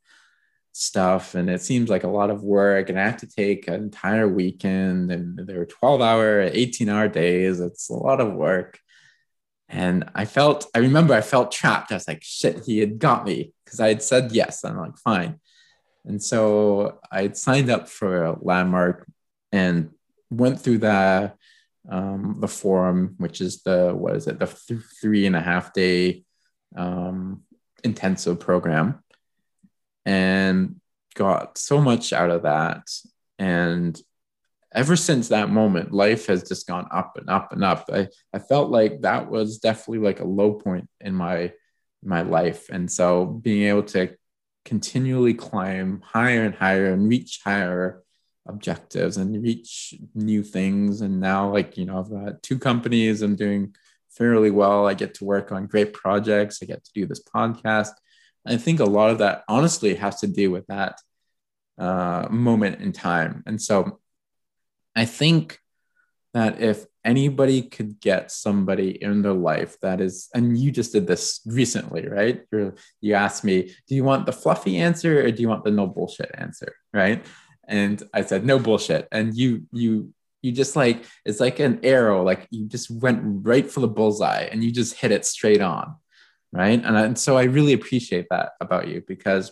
Speaker 2: stuff. And it seems like a lot of work. And I have to take an entire weekend and there were 12 hour, 18 hour days. It's a lot of work. And I felt, I remember I felt trapped. I was like, shit, he had got me because I had said yes. I'm like, fine. And so I'd signed up for a landmark and went through the um, the forum, which is the what is it, the th- three and a half day um, intensive program, and got so much out of that. And ever since that moment, life has just gone up and up and up. I, I felt like that was definitely like a low point in my my life, and so being able to continually climb higher and higher and reach higher objectives and reach new things. And now, like, you know, I've got two companies, I'm doing fairly well. I get to work on great projects, I get to do this podcast. I think a lot of that honestly has to do with that uh, moment in time. And so I think that if anybody could get somebody in their life that is, and you just did this recently, right? You're, you asked me, do you want the fluffy answer or do you want the no bullshit answer, right? And i said no bullshit. And you you you just like it's like an arrow like you just went right for the bullseye and you just hit it straight on right? And, and so i really appreciate that about you because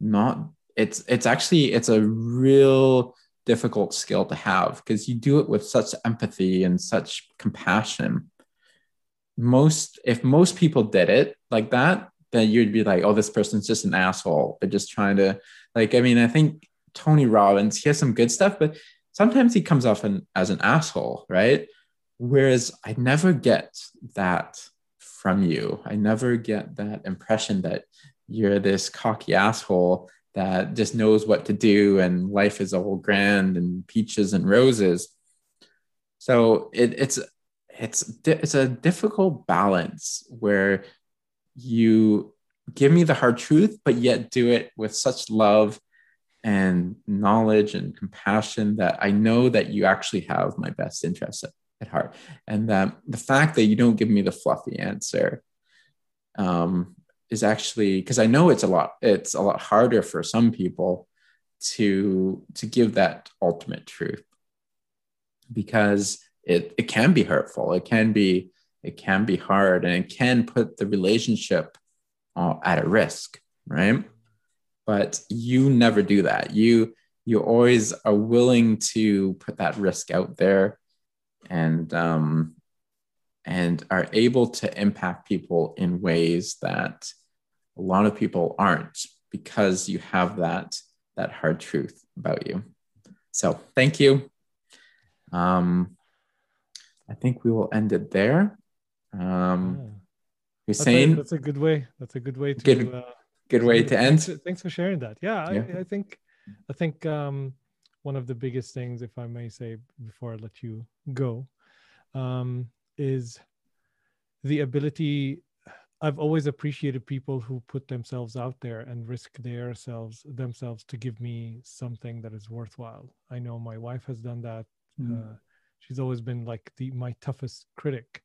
Speaker 2: not it's it's actually it's a real difficult skill to have because you do it with such empathy and such compassion. Most if most people did it like that then you'd be like oh this person's just an asshole. They're just trying to like i mean i think tony robbins he has some good stuff but sometimes he comes off an, as an asshole right? Whereas i never get that from you. I never get that impression that you're this cocky asshole that just knows what to do and life is all grand and peaches and roses. So it, it's it's it's a difficult balance where you give me the hard truth but yet do it with such love and knowledge and compassion that i know that you actually have my best interests at, at heart. And that the fact that you don't give me the fluffy answer um, is actually because I know it's a lot it's a lot harder for some people to to give that ultimate truth. Because it it can be hurtful it can be it can be hard and it can put the relationship uh, at a risk right but you never do that you you always are willing to put that risk out there and um and are able to impact people in ways that a lot of people aren't because you have that that hard truth about you. So thank you. Um, I think we will end it there. Um,
Speaker 3: Hussein, that's a, that's a good way. That's a good way to
Speaker 2: good, uh, good way to end.
Speaker 3: Thanks, thanks, for sharing that. Yeah, yeah. I, I, think I think um, one of the biggest things, if I may say, before I let you go, um, is the ability I've always appreciated people who put themselves out there and risk their selves themselves to give me something that is worthwhile. I know my wife has done that. Mm. Uh, she's always been like the my toughest critic,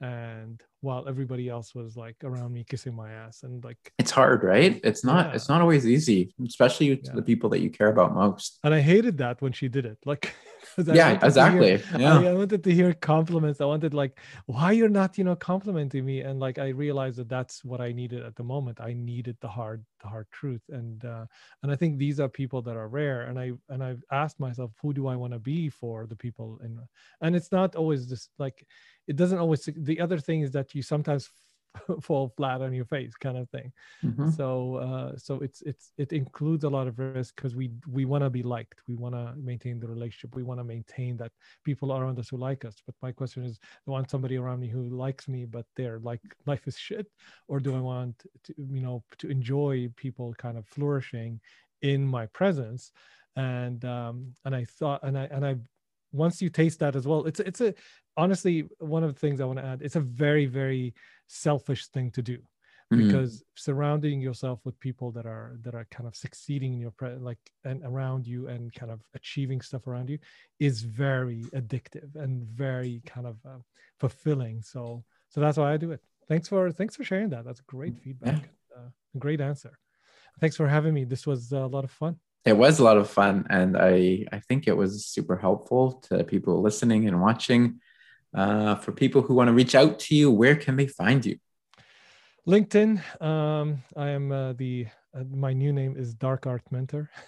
Speaker 3: and while everybody else was like around me kissing my ass and like
Speaker 2: it's hard right it's not yeah. it's not always easy especially to yeah. the people that you care about most
Speaker 3: and i hated that when she did it like
Speaker 2: yeah exactly
Speaker 3: hear,
Speaker 2: yeah
Speaker 3: I, I, wanted to hear compliments. I wanted like why you're not you know complimenting me? And like i realized that that's what i needed at the moment. I needed the hard the hard truth. And uh and i think these are people that are rare. And i and i've asked myself who do i want to be for the people and and it's not always just like it doesn't always the other thing is that you sometimes fall flat on your face kind of thing. Mm-hmm. so uh, so it's it's it includes a lot of risk because we we want to be liked. We want to maintain the relationship. We want to maintain that people around us who like us. But my question is i want somebody around me who likes me but they're like life is shit? Or do i want to you know to enjoy people kind of flourishing in my presence? And um and i thought and i and i once you taste that as well it's it's a honestly one of the things i want to add it's a very very selfish thing to do mm-hmm. because surrounding yourself with people that are that are kind of succeeding in your pre- like and around you and kind of achieving stuff around you is very addictive and very kind of uh, fulfilling. So so that's why i do it. Thanks for thanks for sharing that. That's great feedback yeah. uh, great answer. Thanks for having me. This was a lot of fun
Speaker 2: it was a lot of fun and i i think it was super helpful to people listening and watching uh, for people who want to reach out to you where can they find you?
Speaker 3: Linkedin um, i am uh, the uh, my new name is dark art mentor.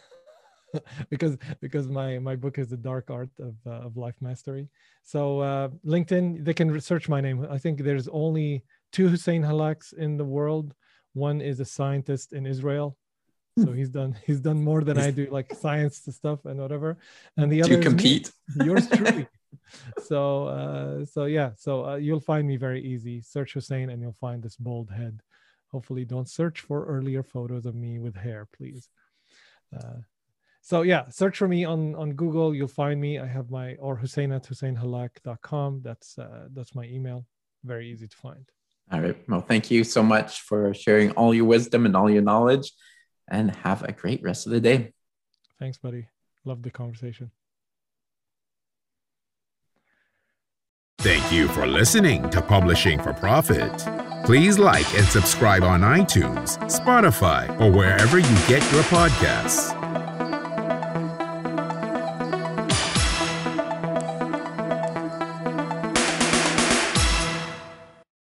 Speaker 3: Because because my my book is the dark art of, uh, of life mastery. So uh, linkedin they can search my name. I think there's only two hussein Hallaks in the world. One is a scientist in israel so he's done he's done more than I do, like science stuff and whatever. And the other
Speaker 2: to compete.
Speaker 3: yours truly. so uh, so yeah, so uh, you'll find me very easy. Search Hussein and you'll find this bald head. Hopefully, don't search for earlier photos of me with hair, please. Uh, so yeah, search for me on on Google. You'll find me. I have my or Hussein at HusseinHallak.com. That's uh, that's my email. Very easy to find.
Speaker 2: All right. Well, thank you so much for sharing all your wisdom and all your knowledge and have a great rest of the day.
Speaker 3: Thanks, buddy. Love the conversation.
Speaker 1: Thank you for listening to Publishing for Profit. Please like and subscribe on iTunes, Spotify, or wherever you get your podcasts.